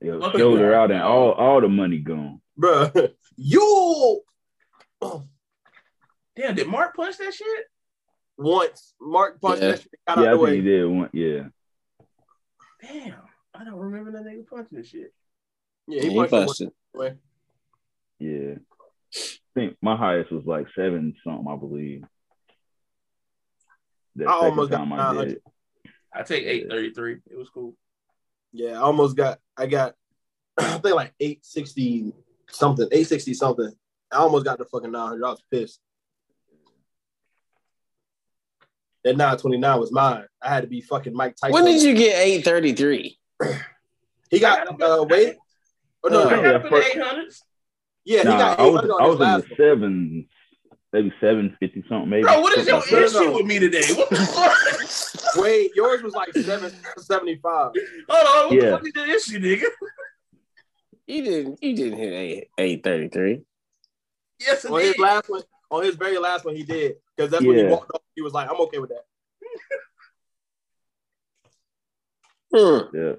Speaker 5: Yo,
Speaker 2: Okay.
Speaker 5: shoulder out and all, all the money gone.
Speaker 3: Bro, <laughs> you
Speaker 2: Damn, did Mark punch that shit?
Speaker 3: Once Mark punched
Speaker 4: Yeah.
Speaker 3: that shit out
Speaker 5: yeah,
Speaker 3: of the
Speaker 5: I think he did one. Yeah,
Speaker 2: Damn, I don't remember that nigga punching that shit.
Speaker 3: Yeah,
Speaker 4: he
Speaker 3: he punched, it
Speaker 4: punched it.
Speaker 3: way.
Speaker 5: yeah. I think my highest was like seven something, I believe. That
Speaker 3: I
Speaker 5: second
Speaker 3: almost got
Speaker 5: I
Speaker 3: 900.
Speaker 5: did it.
Speaker 2: I take eight thirty three. It was cool.
Speaker 3: Yeah, I almost got I got <clears throat> I think like 860 something, 860 something. I almost got the fucking 900. I was pissed. That 929 was mine. I had to be fucking Mike Tyson.
Speaker 4: When did you get 833?
Speaker 3: He got uh wait. Oh, no,
Speaker 4: Uh,
Speaker 2: I
Speaker 3: no,
Speaker 2: got up in the
Speaker 5: first-
Speaker 2: eight hundreds.
Speaker 3: yeah, he
Speaker 5: Nah,
Speaker 3: got
Speaker 5: I was
Speaker 3: 800
Speaker 5: I was in the sevens. maybe seven fifty something. Maybe.
Speaker 2: Bro, what is your
Speaker 5: Something like
Speaker 3: that.
Speaker 2: issue with me today? What the fuck? <laughs>
Speaker 3: Wait, yours was like seven seventy five.
Speaker 2: Hold on. What
Speaker 5: Yeah.
Speaker 2: the fuck is your issue, nigga?
Speaker 4: You didn't. You didn't hit eight eight thirty three.
Speaker 2: Yes,
Speaker 3: On his last one, on his very last one, he did because that's when he
Speaker 5: Yeah.
Speaker 3: walked off. He was like, "I'm okay with that."
Speaker 4: Hmm.
Speaker 5: Yeah,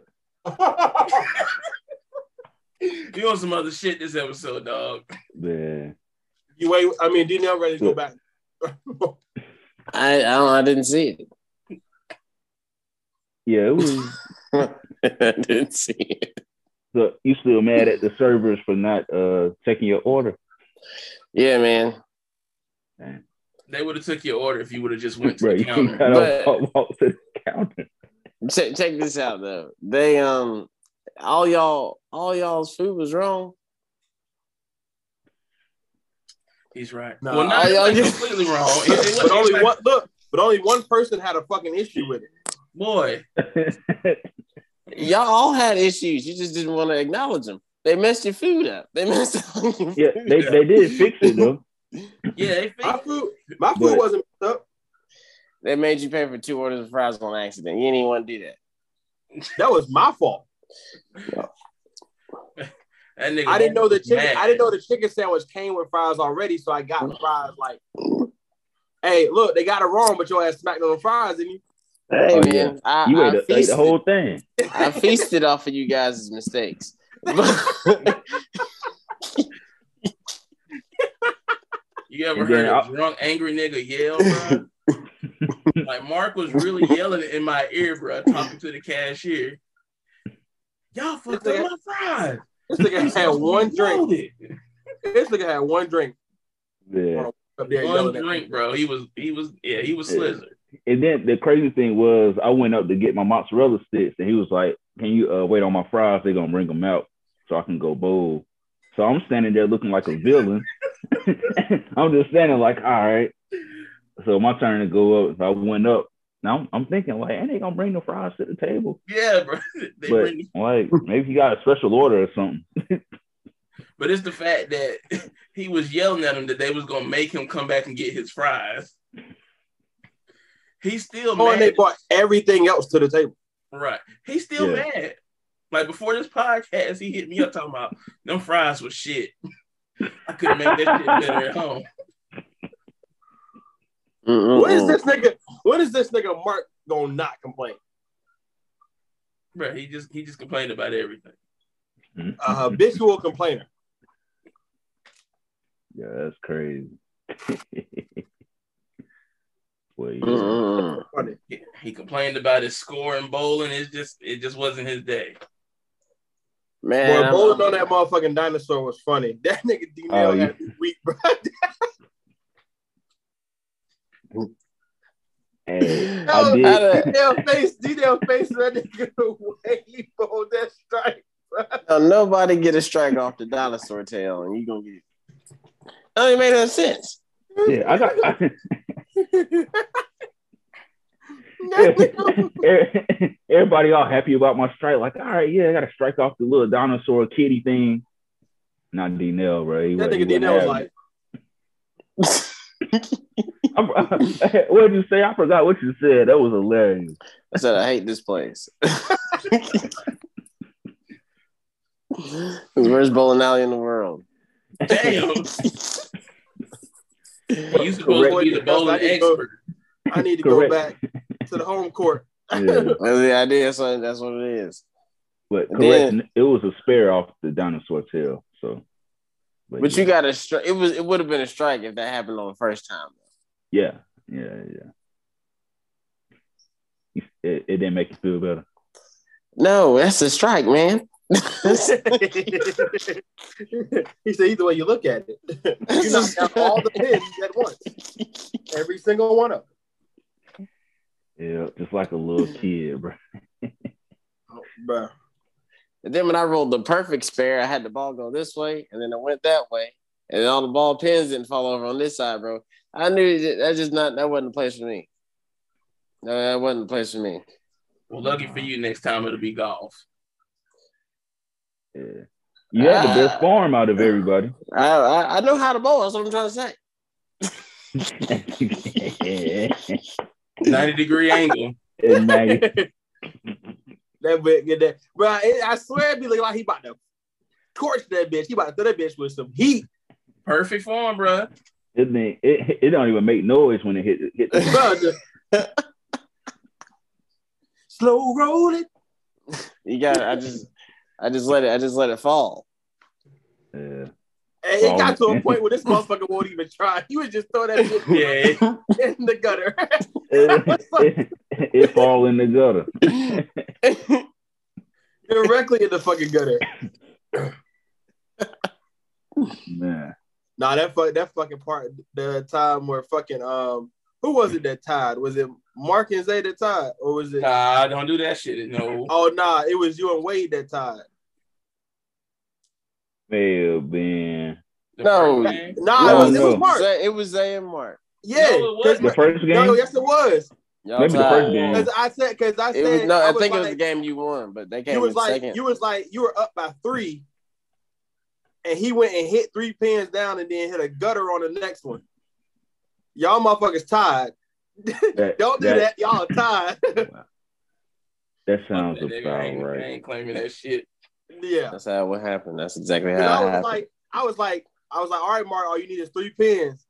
Speaker 5: <laughs>
Speaker 2: You on some other shit this episode, dog.
Speaker 5: man.
Speaker 3: You wait. I mean, D. ready to go back. <laughs>
Speaker 4: I I, don't, I didn't see
Speaker 5: Yeah, it was. <laughs>
Speaker 4: I didn't see it.
Speaker 5: So you still mad at the servers for not uh taking your order?
Speaker 4: Yeah, man.
Speaker 5: Man.
Speaker 2: They would have took your order if you would have just went to
Speaker 5: Bro,
Speaker 2: the counter.
Speaker 4: But-
Speaker 5: walk, walk to the counter.
Speaker 4: Check check this out though. They um all y'all all y'all's food was wrong.
Speaker 2: He's right.
Speaker 3: Nah,
Speaker 2: well, not
Speaker 4: all y'all just-
Speaker 2: completely wrong. It, it
Speaker 3: but only
Speaker 2: like-
Speaker 3: one look. But only one person had a fucking issue with it.
Speaker 2: boy.
Speaker 4: Y'all all had issues. You just didn't want to acknowledge them. They messed your food up. They messed up your
Speaker 5: yeah, they,
Speaker 4: up.
Speaker 5: they did fix it though.
Speaker 2: Yeah, they <laughs>
Speaker 3: My food, my food
Speaker 5: But-
Speaker 3: wasn't messed up.
Speaker 4: They made you pay for two orders of fries on accident. You didn't even want to do that.
Speaker 3: That was my fault. <laughs>
Speaker 2: that nigga.
Speaker 3: I didn't know the chicken.
Speaker 2: mad.
Speaker 3: I didn't know the chicken sandwich came with fries already, so I got fries. Like, hey, look, they got it wrong, but your ass smacked on the fries, didn't you?
Speaker 4: Hey
Speaker 5: Oh,
Speaker 4: man,
Speaker 5: yeah.
Speaker 4: I,
Speaker 5: You
Speaker 4: I
Speaker 5: ate, the, ate the whole thing.
Speaker 4: I feasted off of you guys' mistakes. <laughs>
Speaker 2: You ever
Speaker 5: And
Speaker 2: heard
Speaker 5: then
Speaker 2: a
Speaker 5: I-
Speaker 2: drunk, angry nigga yell, <laughs> bro? like Mark was really yelling in my ear, bro, talking to the cashier. Y'all fucked up my fries.
Speaker 3: This nigga had <laughs> one drink.
Speaker 2: Loaded.
Speaker 3: This nigga had one drink
Speaker 5: Yeah.
Speaker 2: One
Speaker 3: yelling at me.
Speaker 2: drink, bro. He was, he was, yeah, he was
Speaker 5: Yeah.
Speaker 2: slizzer.
Speaker 5: And then the crazy thing was, I went up to get my mozzarella sticks, and he was like, "Can you uh, wait on my fries? They're gonna bring them out so I can go bowl." So I'm standing there looking like a villain. <laughs> I'm just standing like, "All right." So my turn to go up. So I went up. Now I'm, I'm thinking like, "Ain't they gonna bring the fries to the table?"
Speaker 2: Yeah, bro. <laughs> They
Speaker 5: But
Speaker 2: bring,
Speaker 5: like, maybe he got a special order or something. <laughs>
Speaker 2: but it's the fact that he was yelling at him that they was gonna make him come back and get his fries. He's still
Speaker 3: Oh, and they brought everything else to the table.
Speaker 2: Right. He's still
Speaker 5: Yeah.
Speaker 2: mad. Like before this podcast, he hit me up talking about them fries was shit. I couldn't make that shit better at home.
Speaker 3: What is
Speaker 4: Mm-mm-mm.
Speaker 3: this nigga? What is this nigga Mark gonna not complain?
Speaker 2: Bro, he just he just complained about everything. Hmm?
Speaker 3: A habitual complainer.
Speaker 5: Yeah, that's crazy. <laughs> Well, yeah.
Speaker 4: Mm-mm-mm.
Speaker 2: He, he complained about his score in bowling. It's just it just wasn't his day.
Speaker 4: Man,
Speaker 3: Boy, bowling on that motherfucking dinosaur was funny. <laughs> That nigga D
Speaker 5: Oh,
Speaker 3: Nail
Speaker 5: yeah.
Speaker 3: had me weak, bro. <laughs>
Speaker 5: Hey,
Speaker 3: Yo, <laughs>
Speaker 5: I oh,
Speaker 3: D
Speaker 5: did.
Speaker 3: Nail face, D Nail face, that nigga way he pulled that strike.
Speaker 4: Now, nobody get a strike off the dinosaur tail, and you gonna get. That don't even make no sense.
Speaker 5: Yeah, I got.
Speaker 3: That nigga- <laughs>
Speaker 5: Everybody all happy about my strike. Like, all right, yeah, I got to strike off the little dinosaur kitty thing. Not D Nail, bro. He
Speaker 3: That nigga
Speaker 5: he
Speaker 3: D Nail was like, <laughs>
Speaker 5: what did you say? I forgot what you said. That was hilarious.
Speaker 4: I said I hate this place. <laughs> Where's bowling alley in the world?
Speaker 2: Damn. You supposed to be the bowling
Speaker 3: I need to go-
Speaker 2: expert.
Speaker 3: I need to go back to the home court. <laughs>
Speaker 5: Yeah,
Speaker 4: That's the idea. So that's what it is.
Speaker 5: but
Speaker 4: And
Speaker 5: correct. It was a spare off the dinosaur tail. So,
Speaker 4: But you got a strike. It was. It would have been a strike if that happened on the first time.
Speaker 5: yeah, yeah, yeah. It, it didn't make you feel better.
Speaker 4: No, that's a strike, man. <laughs>
Speaker 3: he said, either way you look at it, <laughs> you knock out all the pins at once, every single one of them.
Speaker 5: Yeah, just like a little kid, bro. <laughs>
Speaker 3: Oh, bro.
Speaker 4: And then when I rolled the perfect spare, I had the ball go this way, and then it went that way, and all the ball pins didn't fall over on this side, bro. I knew that that's just not that wasn't the place for me. No, that wasn't the place for me.
Speaker 2: Well, lucky for you, next time it'll be golf.
Speaker 5: Yeah. You had the best
Speaker 4: Ah.
Speaker 5: farm out of everybody.
Speaker 4: I, I I know how to bowl. That's what I'm trying to say. <laughs> <laughs>
Speaker 2: 90 degree angle. <laughs>
Speaker 5: And Maggie, <laughs>
Speaker 3: That bitch get that, bro. It, I swear, it be looking like he about to torch that bitch. He about to throw that bitch with some heat,
Speaker 2: Perfect form, bro.
Speaker 5: it, thing- it, it don't even make noise when it hit hit the <laughs>
Speaker 3: bro. just- Slow rolling.
Speaker 4: You got. it. I just. I just let it. I just let it fall.
Speaker 5: Yeah.
Speaker 3: And it got to a point where this motherfucker won't even try. He would just throw that shit <laughs>
Speaker 2: Yeah.
Speaker 3: in the gutter. <laughs>
Speaker 5: it, it, it fall in the gutter. <laughs>
Speaker 3: Directly in the fucking gutter.
Speaker 5: Man.
Speaker 3: Nah, that fuck that fucking part, the time where fucking um, who was it that tied? Was it Mark and Zay that tied, or was it?
Speaker 2: Nah, don't do that shit. No.
Speaker 3: Oh nah, it was you and Wade that tied.
Speaker 5: May have been
Speaker 2: The
Speaker 4: No.
Speaker 3: Nah,
Speaker 5: No,
Speaker 3: it was it was
Speaker 5: no.
Speaker 3: Mark.
Speaker 4: Zay- it was Zay and Mark.
Speaker 3: Yeah,
Speaker 2: No, it
Speaker 3: 'cause-
Speaker 2: wasn't.
Speaker 5: the first game.
Speaker 3: no, yes it was.
Speaker 4: Y'all
Speaker 5: Maybe the first game.
Speaker 3: Because I said, because I said,
Speaker 4: was no. I,
Speaker 3: was
Speaker 4: think it was
Speaker 3: like-
Speaker 4: the game you won, but they came
Speaker 3: You was
Speaker 4: in
Speaker 3: like,
Speaker 4: second.
Speaker 3: you was like, you were up by three, and he went and hit three pins down, and then hit a gutter on the next one. Y'all motherfuckers tied. <laughs>
Speaker 5: That-
Speaker 3: Don't do that. Y'all tied. <laughs>
Speaker 5: That sounds
Speaker 2: Fuck that nigga. I
Speaker 5: about
Speaker 2: ain't, I
Speaker 5: right.
Speaker 2: ain't claiming that shit.
Speaker 3: Yeah.
Speaker 4: That's how what happened. That's exactly
Speaker 3: And
Speaker 4: how
Speaker 3: I
Speaker 4: it
Speaker 3: was
Speaker 4: happened.
Speaker 3: like, I was like, I was like, all right, Mark, all you need is three pins.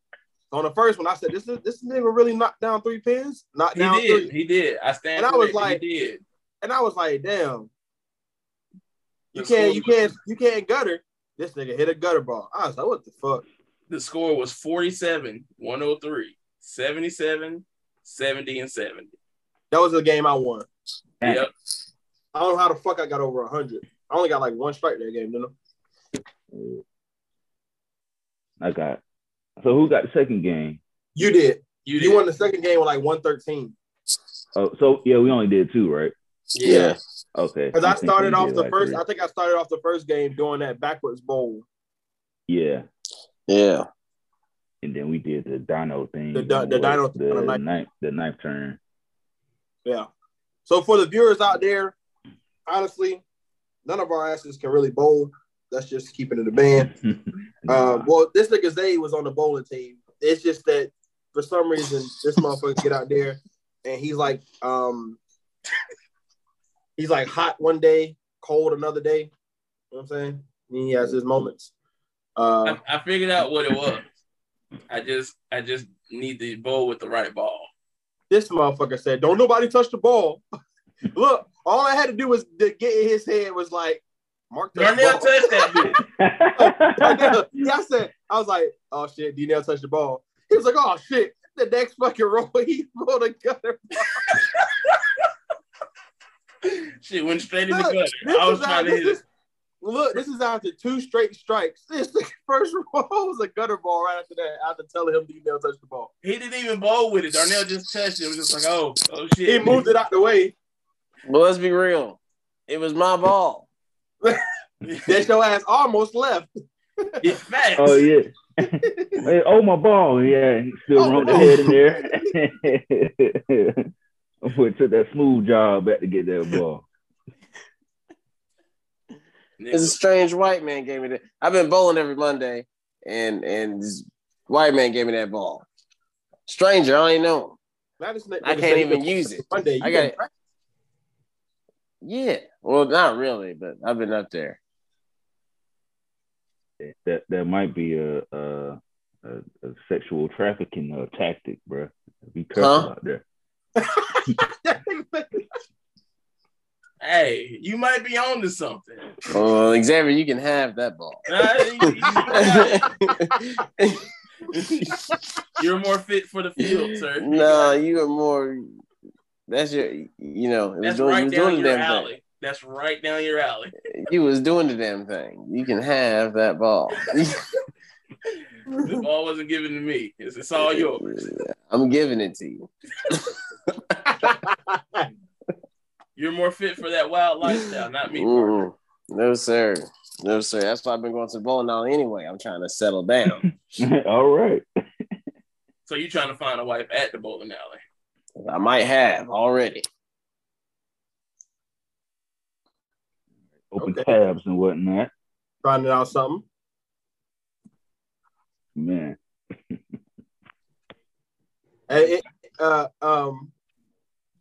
Speaker 3: On the first one, I said, this is this nigga really knocked down three pins, knocked
Speaker 2: He
Speaker 3: down
Speaker 2: did.
Speaker 3: three,
Speaker 2: He did. I stand.
Speaker 3: And I was
Speaker 2: corrected.
Speaker 3: like-
Speaker 2: he did.
Speaker 3: and I was like, damn, you
Speaker 2: The
Speaker 3: can't, you
Speaker 2: score-
Speaker 3: can't, you can't gutter. This nigga hit a gutter ball. I was like, what the fuck?
Speaker 2: The score was 47, 103, 77, 70, and 70.
Speaker 3: That was the game I won.
Speaker 2: Yep.
Speaker 3: I don't know how the fuck I got over hundred. I only got like one strike that game, didn't I?
Speaker 5: I got. So who got the second game?
Speaker 3: You did.
Speaker 2: You
Speaker 3: You, won the second game with like one thirteen.
Speaker 5: Oh, so yeah, we only did two, right?
Speaker 4: yeah.
Speaker 5: Okay.
Speaker 3: Because
Speaker 5: I'm
Speaker 3: I started off the
Speaker 5: like
Speaker 3: first.
Speaker 5: three.
Speaker 3: I think I started off the first game doing that backwards bowl.
Speaker 5: Yeah,
Speaker 4: Yeah.
Speaker 5: and then we did the Dino thing.
Speaker 3: The di-
Speaker 5: on
Speaker 3: the Dino-
Speaker 5: the
Speaker 3: on the ninth-
Speaker 5: ninth, the ninth turn.
Speaker 3: Yeah. So for the viewers out there, honestly, none of our asses can really bowl. That's just keeping it a band. <laughs> Um, well, this nigga Zay was on the bowling team. It's just that for some reason this motherfucker get out there and he's like, um, he's like hot one day, cold another day. You know what I'm saying? And he has his moments. Uh,
Speaker 2: I, I figured out what it was. I just I just need the bowl with the right ball.
Speaker 3: this motherfucker said, "Don't nobody touch the ball." <laughs> <laughs> Look, all I had to do was to get in his head was like, "Mark touched
Speaker 2: Darnell
Speaker 3: ball."
Speaker 2: touched that <laughs> bitch.
Speaker 3: Yeah, I said, I was like, "Oh shit, Dnell touched the ball." He was like, "Oh shit." The next fucking roll, <laughs> he rolled a gutter.
Speaker 2: Shit went straight in the
Speaker 3: Look,
Speaker 2: gut.
Speaker 3: This
Speaker 2: I was trying to hit it.
Speaker 3: Look, this is after two straight strikes. This the first roll was a gutter ball right after that. After telling him Dnell touched the ball,
Speaker 2: He didn't even bowl with it. Darnell just touched it. It was just like, oh, oh shit.
Speaker 3: he moved it out the way.
Speaker 4: But let's be real. It was my ball. <laughs>
Speaker 3: That your ass almost left.
Speaker 2: It's facts.
Speaker 5: oh yeah. hey, oh my ball! Yeah, he still
Speaker 3: Oh,
Speaker 5: run the head in there. <laughs> Boy, took that smooth job back to get that ball.
Speaker 4: It's a strange white man gave me that. I've been bowling every Monday, and and this white man gave me that ball. Stranger, I ain't know him.
Speaker 3: Now
Speaker 4: I can't even use it.
Speaker 3: Monday. You
Speaker 4: I got it. Yeah. Well, not really, but I've been up there.
Speaker 5: That that might be a a, a, a sexual trafficking uh, tactic, bro. Be careful
Speaker 4: Huh?
Speaker 5: out there. <laughs>
Speaker 2: Hey, you might be on to something.
Speaker 4: Well, Xavier, you can have that ball.
Speaker 2: You- <laughs> You're more fit for the field, sir.
Speaker 4: no, you are more. That's your. You know, it was
Speaker 2: That's
Speaker 4: doing,
Speaker 2: right
Speaker 4: was
Speaker 2: down
Speaker 4: doing the
Speaker 2: your
Speaker 4: damn
Speaker 2: alley. That's right down your alley.
Speaker 4: You was doing the damn thing. You can have that ball.
Speaker 2: The ball wasn't given to me. It's, it's all yours.
Speaker 4: I'm giving it to you. <laughs>
Speaker 2: You're more fit for that wild lifestyle, not me.
Speaker 4: Mm, no, sir. No, sir. That's why I've been going to the bowling alley anyway. I'm trying to settle down. <laughs>
Speaker 5: All right.
Speaker 2: So you're trying to find a wife at the bowling alley?
Speaker 4: I might have already.
Speaker 5: Open
Speaker 3: Okay.
Speaker 5: tabs and whatnot.
Speaker 3: Finding out something.
Speaker 5: Man. <laughs>
Speaker 3: Hey, it, uh, um,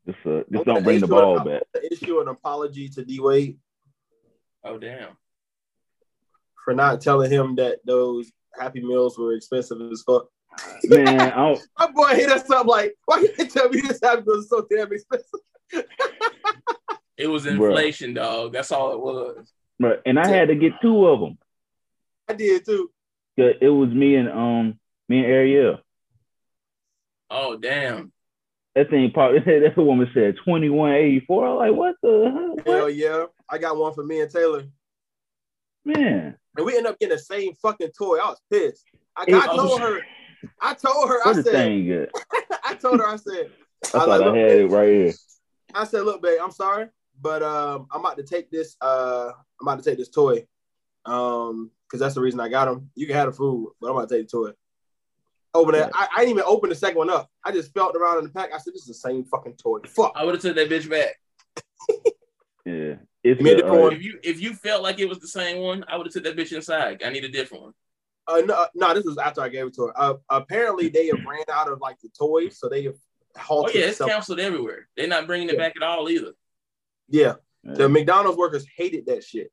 Speaker 5: Just, uh, just don't bring the ball
Speaker 3: an-
Speaker 5: back.
Speaker 3: issue an apology to D Wade
Speaker 2: Oh damn.
Speaker 3: for not telling him that those Happy Meals were expensive as fuck.
Speaker 5: Man, I don't, <laughs>
Speaker 3: My boy hit us up like, why you didn't tell me this Happy Meals is so damn expensive?
Speaker 2: It was
Speaker 5: Bruh.
Speaker 2: inflation, dog. That's all it was.
Speaker 5: but and I had to get two of them.
Speaker 3: I did too.
Speaker 5: It was me and um me and Ariel.
Speaker 2: Oh damn.
Speaker 5: That thing popped. <laughs> That woman said twenty one eighty four. I'm like, what the hell?
Speaker 3: Hell yeah. I got one for me and Taylor.
Speaker 5: Man,
Speaker 3: And we end up getting the same fucking toy. I was pissed. I,
Speaker 5: It-
Speaker 3: I told her, I told her, I
Speaker 5: what
Speaker 3: said. <laughs> I told her, I said,
Speaker 5: I
Speaker 3: I
Speaker 5: thought
Speaker 3: like,
Speaker 5: I had it right here.
Speaker 3: I said, look, babe, I'm sorry, but um, I'm about to take this. Uh, I'm about to take this toy, um, because that's the reason I got them. You can have the food, but I'm about to take the toy. Open it. I, I didn't even open the second one up. I just felt around in the pack. I said, this is the same fucking toy. Fuck.
Speaker 2: I would have took that bitch back. <laughs>
Speaker 5: Yeah, it's
Speaker 3: Give me a
Speaker 5: a,
Speaker 3: different
Speaker 5: uh.
Speaker 2: If you if you felt like it was the same one, I would have took that bitch inside. I need a different one.
Speaker 3: Uh, no, no, this was after I gave it to her. Uh, apparently, they have ran out of like the toys, so they have
Speaker 2: Oh yeah, it's
Speaker 3: self-
Speaker 2: canceled everywhere. They're not bringing it
Speaker 3: Yeah.
Speaker 2: back at all either.
Speaker 3: yeah,
Speaker 5: yeah.
Speaker 3: the McDonald's workers hated that shit.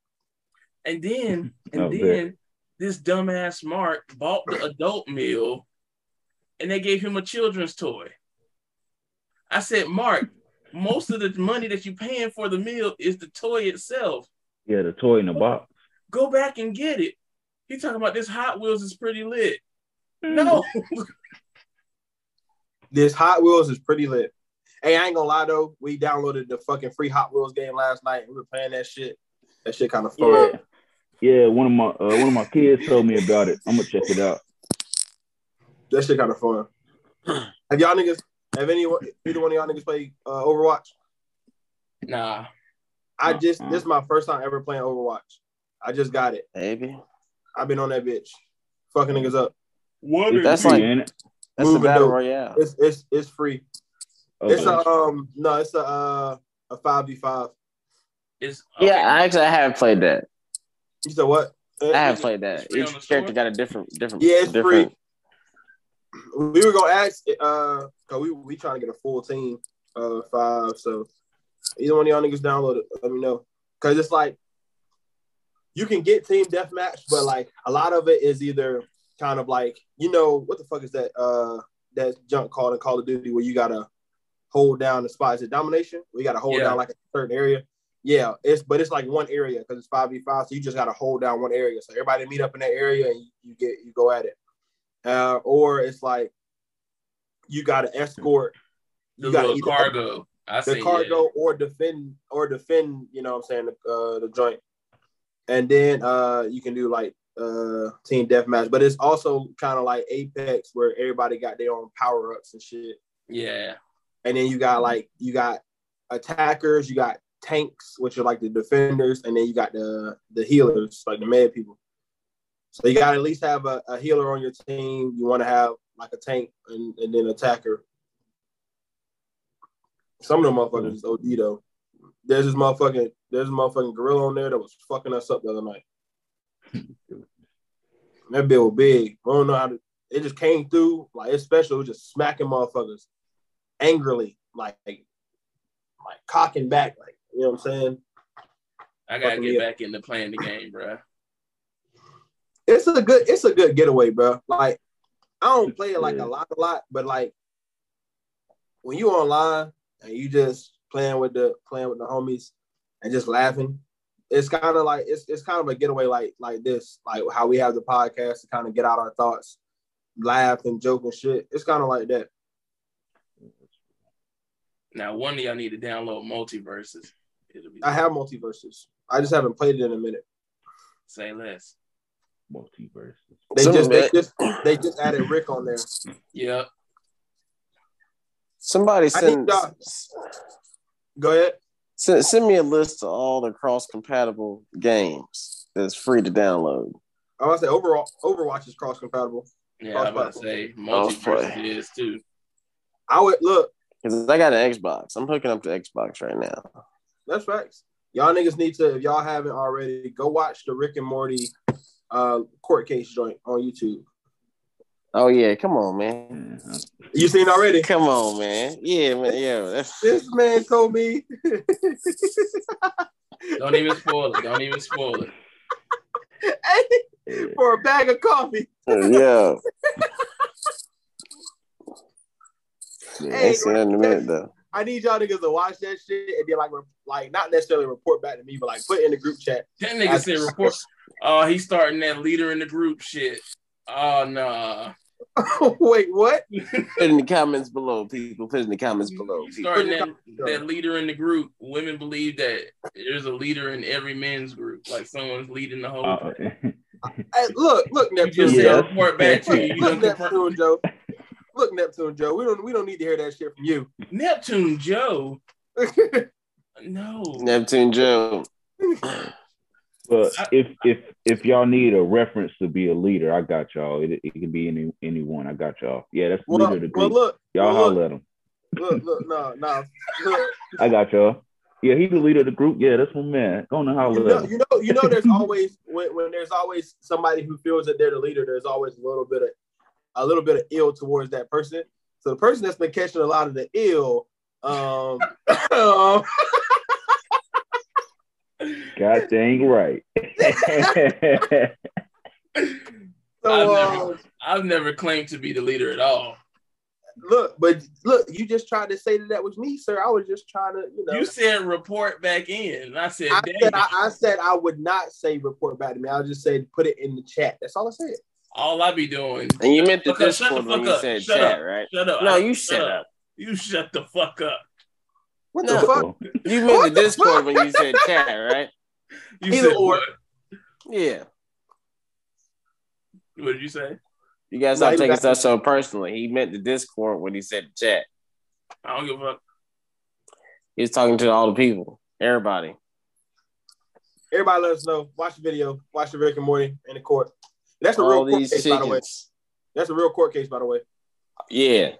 Speaker 2: And then <laughs> and
Speaker 5: I bet.
Speaker 2: then this dumbass Mark bought the adult meal, and they gave him a children's toy. I said, Mark, most of the money that you're paying for the meal is the toy itself.
Speaker 5: yeah, the toy in the box.
Speaker 2: Go back and get it. He talking about this Hot Wheels is pretty lit. No, <laughs>
Speaker 3: This Hot Wheels is pretty lit. Hey, I ain't gonna lie though, we downloaded the fucking free Hot Wheels game last night. We were playing that shit. That shit kind of fun.
Speaker 5: Yeah, yeah. One of my uh, one of my kids told me about it. I'm gonna check it out.
Speaker 3: That shit kind of fun. <clears throat> Have y'all niggas? Have anyone? Either one of y'all niggas play uh, Overwatch?
Speaker 2: nah.
Speaker 3: I just
Speaker 5: Uh-uh.
Speaker 3: this is my first time ever playing Overwatch. I just got it.
Speaker 4: Baby.
Speaker 3: I've been on that bitch, fucking niggas up.
Speaker 2: What
Speaker 4: Dude, that's like-
Speaker 5: ain't it?
Speaker 4: That's a battle royale.
Speaker 3: It's it's it's free.
Speaker 5: Okay.
Speaker 3: It's a um no, it's a uh a five v five.
Speaker 2: It's
Speaker 4: Yeah, I actually I have played that.
Speaker 3: You said what?
Speaker 4: I have played that.
Speaker 2: It's free on the
Speaker 4: Each character
Speaker 2: store?
Speaker 4: got a different different
Speaker 3: Yeah, it's
Speaker 4: different
Speaker 3: We were gonna ask uh cause we we trying to get a full team of five. So either one of y'all niggas download it, let me know. Cause it's like you can get team deathmatch, but like a lot of it is either kind of like, you know, what the fuck is that uh that junk called in Call of Duty where you gotta hold down the spot? Is it domination? We gotta hold
Speaker 2: Yeah.
Speaker 3: down like a certain area. Yeah, it's but it's like one area because it's five v five, so you just gotta hold down one area. So everybody meet up in that area and you, get you go at it. Uh, or it's like you gotta escort
Speaker 2: the
Speaker 3: you gotta
Speaker 2: cargo. I
Speaker 3: the
Speaker 2: see
Speaker 3: cargo or defend or defend, you know what I'm saying, the, uh, the joint. And then uh you can do like uh team deathmatch, but it's also kind of like Apex where everybody got their own power ups and shit.
Speaker 2: Yeah.
Speaker 3: And then you got like you got attackers, you got tanks, which are like the defenders, and then you got the the healers, like the mad people. So you got to at least have a, a healer on your team. You want to have like a tank and, and then attacker. Some of them motherfuckers is OD though. There's this motherfucking there's a motherfucking gorilla on there that was fucking us up the other night. <laughs> that bill was big. I don't know how to. It just came through like it's special. It was just smacking motherfuckers angrily, like like cocking back, like you know what I'm saying.
Speaker 2: I gotta
Speaker 3: Fucking
Speaker 2: get back into playing the game, bro.
Speaker 3: It's a good it's a good getaway, bro. Like I don't play it like a lot, a lot, but like when you online and you just playing with the playing with the homies and just laughing, it's kind of like it's it's kind of a getaway like like this, like how we have the podcast to kind of get out our thoughts, laugh and joke and shit. It's kind of like that.
Speaker 2: Now one of y'all need to download MultiVersus. It'll be
Speaker 3: I have MultiVersus. I just haven't played it in a minute.
Speaker 2: say less.
Speaker 5: MultiVersus.
Speaker 3: They
Speaker 4: Some
Speaker 3: just they just they just added Rick on there.
Speaker 2: Yep.
Speaker 4: Somebody
Speaker 3: I
Speaker 4: send,
Speaker 3: y'all- Go ahead.
Speaker 4: send send me a list of all the cross compatible games that's free to download.
Speaker 3: I want to say overall Overwatch is cross compatible.
Speaker 2: Yeah, I'm about to say
Speaker 4: MultiVersus
Speaker 2: is too.
Speaker 3: I would look.
Speaker 4: Because I got an Xbox. I'm hooking up to Xbox right now.
Speaker 3: That's facts. Y'all niggas need to, if y'all haven't already, go watch the Rick and Morty uh, court case joint on YouTube.
Speaker 4: Oh yeah, come on, man.
Speaker 3: You seen already?
Speaker 4: Come on, man. Yeah, man. Yeah, that's <laughs>
Speaker 3: This man told me. <laughs>
Speaker 2: Don't even spoil it. Don't even spoil it.
Speaker 3: Hey, for a bag of coffee.
Speaker 4: yeah. <laughs> Yeah,
Speaker 3: Hey,
Speaker 4: ain't seen that in a minute though.
Speaker 3: I need y'all niggas to watch that shit and then like re- like not necessarily report back to me, but like put in the group chat.
Speaker 2: That nigga said report. Oh, he's starting that leader in the group shit. Oh nah. <laughs>
Speaker 3: Wait, what? <laughs>
Speaker 4: Put in the comments below, people. Put in the comments below. People.
Speaker 2: starting that, that leader in the group. Women believe that there's a leader in every men's group, like someone's leading the whole.
Speaker 5: Uh, <laughs>
Speaker 3: Hey, look, look,
Speaker 2: you
Speaker 3: Neptune.
Speaker 2: just
Speaker 5: Yeah.
Speaker 3: Joe.
Speaker 2: report back to you. You
Speaker 3: Look, Neptune Joe. Look, Neptune Joe. We don't we don't need to hear that shit from you.
Speaker 2: Neptune Joe. No.
Speaker 4: Neptune Joe.
Speaker 5: But if if if y'all need a reference to be a leader, I got y'all. It, it can be any anyone. I got y'all. Yeah, that's
Speaker 3: well,
Speaker 5: leader of the
Speaker 3: well,
Speaker 5: group.
Speaker 3: look,
Speaker 5: y'all
Speaker 3: well,
Speaker 5: holler at him.
Speaker 3: look, look, no, no. Look, <laughs>
Speaker 5: I got y'all. Yeah, he's the leader of the group. Yeah, that's my man. Go on and
Speaker 3: you
Speaker 5: holler
Speaker 3: know,
Speaker 5: at him.
Speaker 3: you know, you know. There's <laughs> always when, when there's always somebody who feels that they're the leader. There's always a little bit of a little bit of ill towards that person. So the person that's been catching a lot of the ill, um, <coughs> um, <laughs>
Speaker 5: God dang right. <laughs>
Speaker 3: so
Speaker 2: I've never, um, I've never claimed to be the leader at all.
Speaker 3: look, but look, you just tried to say that that was me, sir. I was just trying to, you know.
Speaker 2: You said report back in. And I said,
Speaker 3: I said I, I said I would not say report back to me. I would just say put it in the chat. That's all I said.
Speaker 2: all I be doing.
Speaker 4: And you meant the
Speaker 2: Shut the-
Speaker 4: Discord when you said
Speaker 2: Shut
Speaker 4: chat,
Speaker 2: up.
Speaker 4: right?
Speaker 2: Shut up.
Speaker 4: No,
Speaker 2: I-
Speaker 4: you shut up.
Speaker 2: You shut the fuck up.
Speaker 3: What
Speaker 4: No.
Speaker 3: the fuck?
Speaker 4: You meant
Speaker 3: What
Speaker 4: the
Speaker 3: the
Speaker 4: Discord
Speaker 3: fuck?
Speaker 4: when you said chat, right?
Speaker 2: You
Speaker 3: Either
Speaker 2: said
Speaker 3: or.
Speaker 2: what?
Speaker 4: Yeah.
Speaker 2: What did you say?
Speaker 4: You guys
Speaker 3: No,
Speaker 4: stop taking stuff so personally. He meant the Discord when he said chat.
Speaker 2: I don't give a fuck.
Speaker 4: He's talking to all the people, everybody.
Speaker 3: Everybody, let us know. Watch the video. Watch the Rick and Morty in the court. That's a real court
Speaker 4: these
Speaker 3: case, by the way. That's a real court case, by the way.
Speaker 4: Yeah.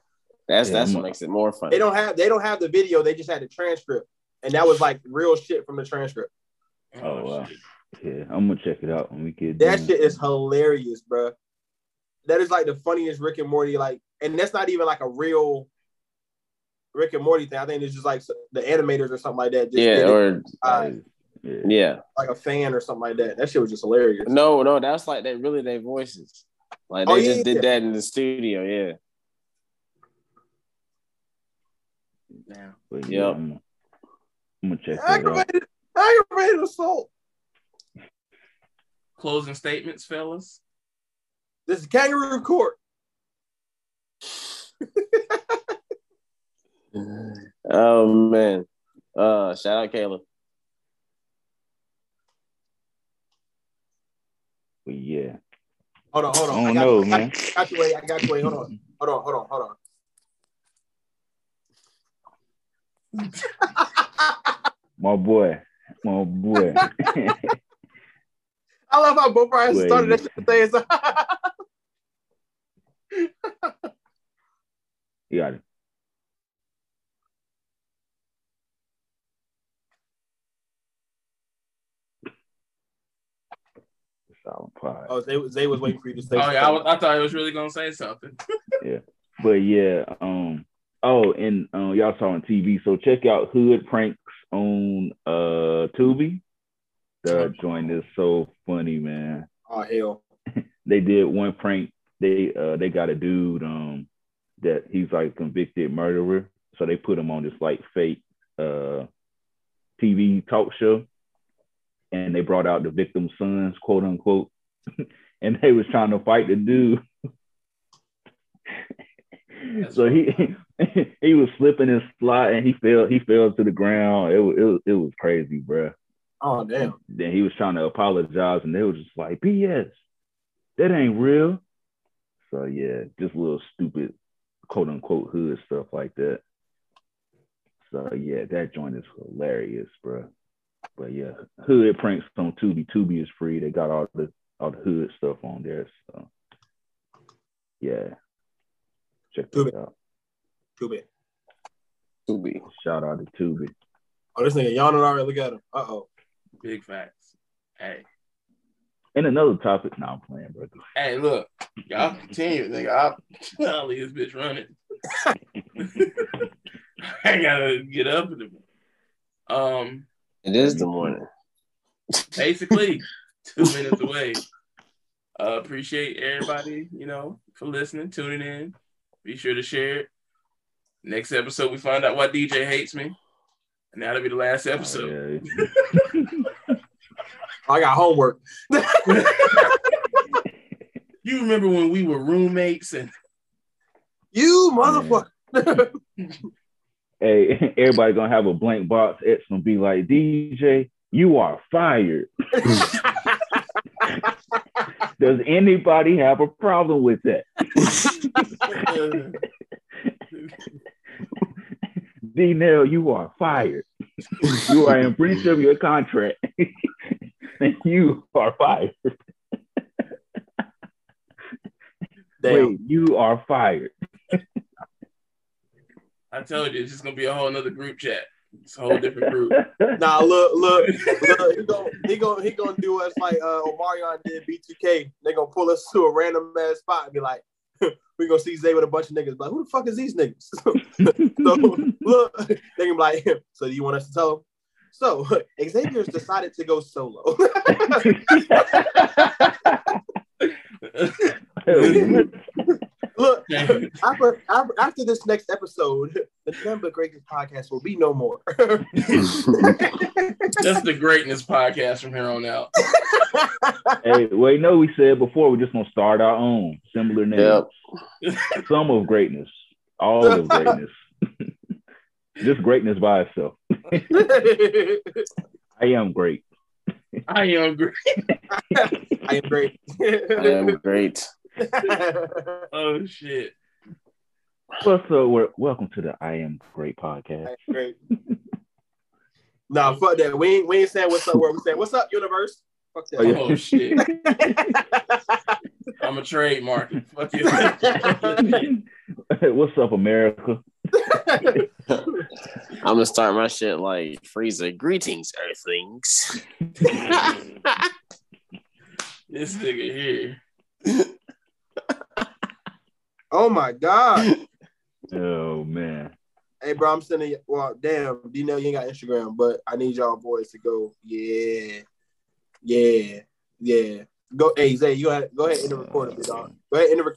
Speaker 4: That's
Speaker 5: Yeah,
Speaker 4: that's what makes it more
Speaker 3: fun.
Speaker 4: They
Speaker 3: don't have they don't have the video. They just had the transcript, and that was like real shit from the transcript.
Speaker 5: Oh, wow. Yeah, I'm gonna check it out when we get
Speaker 3: That
Speaker 5: done.
Speaker 3: shit is hilarious, bro. That is like the funniest Rick and Morty, like, and that's not even like a real Rick and Morty thing. I think it's just like the animators or something like that. Just
Speaker 4: Yeah, or
Speaker 3: uh,
Speaker 5: Yeah.
Speaker 4: yeah.
Speaker 3: like a fan or something like that. That shit was just hilarious.
Speaker 4: No, no, that's like they really their voices. Like they
Speaker 3: Oh,
Speaker 4: just did
Speaker 3: yeah.
Speaker 4: that in the studio, yeah.
Speaker 2: Now,
Speaker 5: But yeah,
Speaker 4: Yep.
Speaker 5: I'm, I'm gonna check that out.
Speaker 3: Aggravated, aggravated assault.
Speaker 2: closing statements, fellas.
Speaker 3: This is kangaroo court. <laughs>
Speaker 4: Oh man. Uh shout out Caleb.
Speaker 5: But yeah,
Speaker 3: Hold on, hold on.
Speaker 5: I don't
Speaker 3: got
Speaker 5: know,
Speaker 3: you. I
Speaker 5: man.
Speaker 3: got you. Wait, I got you. Wait, hold on, hold on, hold on, hold on. <laughs>
Speaker 5: my boy, my boy. <laughs>
Speaker 3: I love how both Brian started that shit saying so.
Speaker 5: you got it. Silent
Speaker 3: oh, Zay, Zay was waiting for you to say.
Speaker 2: Oh yeah, I, was. I thought he was really gonna say something.
Speaker 5: Yeah, but yeah, um, oh, and uh, y'all saw on TV. So check out Hood Pranks on uh Tubi. That joint is so funny, man.
Speaker 3: Oh hell. <laughs>
Speaker 5: They did one prank. They uh they got a dude um that he's like a convicted murderer. So they put him on this like fake uh TV talk show. And they brought out the victim's sons, quote unquote. <laughs> and they was trying to fight the dude. <laughs> so he <laughs> he was slipping and sliding. He fell he fell to the ground. It was it was, it was crazy, bro.
Speaker 3: Oh damn.
Speaker 5: Then he was trying to apologize, and they were just like, "BS, that ain't real." So yeah, just little stupid, quote unquote hood stuff like that. So yeah, that joint is hilarious, bro. But yeah, hood pranks on Tubi. Tubi is free. They got all the all the hood stuff on there. So yeah, check that
Speaker 3: Tubi.
Speaker 5: out.
Speaker 3: Too bad.
Speaker 4: Tubi.
Speaker 5: Shout out to Tubi.
Speaker 3: Oh, this nigga yawning already. Look at him. Uh oh.
Speaker 2: Big facts. Hey,
Speaker 5: And another topic. Now I'm playing, bro.
Speaker 2: Hey, look, y'all continue, nigga. I'll, <laughs> I'll leave this bitch running. <laughs> I gotta get up in the morning. um
Speaker 4: It is the morning.
Speaker 2: basically <laughs> two minutes away. Uh, appreciate everybody, you know, for listening, tuning in. Be sure to share it. Next episode, we find out why DJ hates me, and that'll be the last oh, episode.
Speaker 5: Oh, yeah. <laughs>
Speaker 3: I got homework. <laughs>
Speaker 2: You remember when we were roommates and
Speaker 3: You motherfucker. <laughs>
Speaker 5: hey, everybody gonna have a blank box. It's gonna be like DJ, you are fired. Does anybody have a problem with that? <laughs> D Nail, you are fired. You are in breach of your contract. <laughs> and you are fired.
Speaker 3: Damn.
Speaker 5: Wait, you are fired.
Speaker 2: I told you it's just gonna be a whole nother group chat. It's a whole different group.
Speaker 3: Nah, look, look, look. He gonna he gonna he gonna do us like uh Omarion did B2K. They gonna pull us to a random ass spot and be like, <laughs> we gonna see Zay with a bunch of niggas. Like, who the fuck is these niggas? <laughs> so look, they can be like, <laughs> so do you want us to tell them? So Xavier's decided to go solo. Look, <laughs> <laughs> after, after after this next episode, the Number Greatest podcast will be no more. <laughs>
Speaker 2: That's the greatness podcast from here on out.
Speaker 5: hey, wait, no, we said before we're just gonna start our own similar names.
Speaker 4: Yep.
Speaker 5: Some of greatness, all of greatness. just greatness by itself. I am great.
Speaker 2: I am great.
Speaker 3: I am great.
Speaker 4: I am great. <laughs>
Speaker 2: Oh shit.
Speaker 5: What's up? Wel- Welcome to the I Am Great podcast.
Speaker 3: I am great. <laughs> Nah, fuck that. We ain't we ain't saying what's up. Where we saying what's up, universe? Fuck that.
Speaker 5: Oh, yeah.
Speaker 2: Oh shit. <laughs> I'm a trademark. Fuck you.
Speaker 5: What's up, America?
Speaker 4: I'm gonna start my shit like Frieza. Greetings, Earthlings.
Speaker 2: this nigga here.
Speaker 3: Oh my god. <laughs>
Speaker 5: Oh man.
Speaker 3: Hey, bro, I'm sending you. Well, damn, D know you ain't got Instagram, but I need y'all boys to go. Yeah, yeah, yeah. Go, hey Zay, you go ahead, go ahead and record it, dog. Go ahead and record.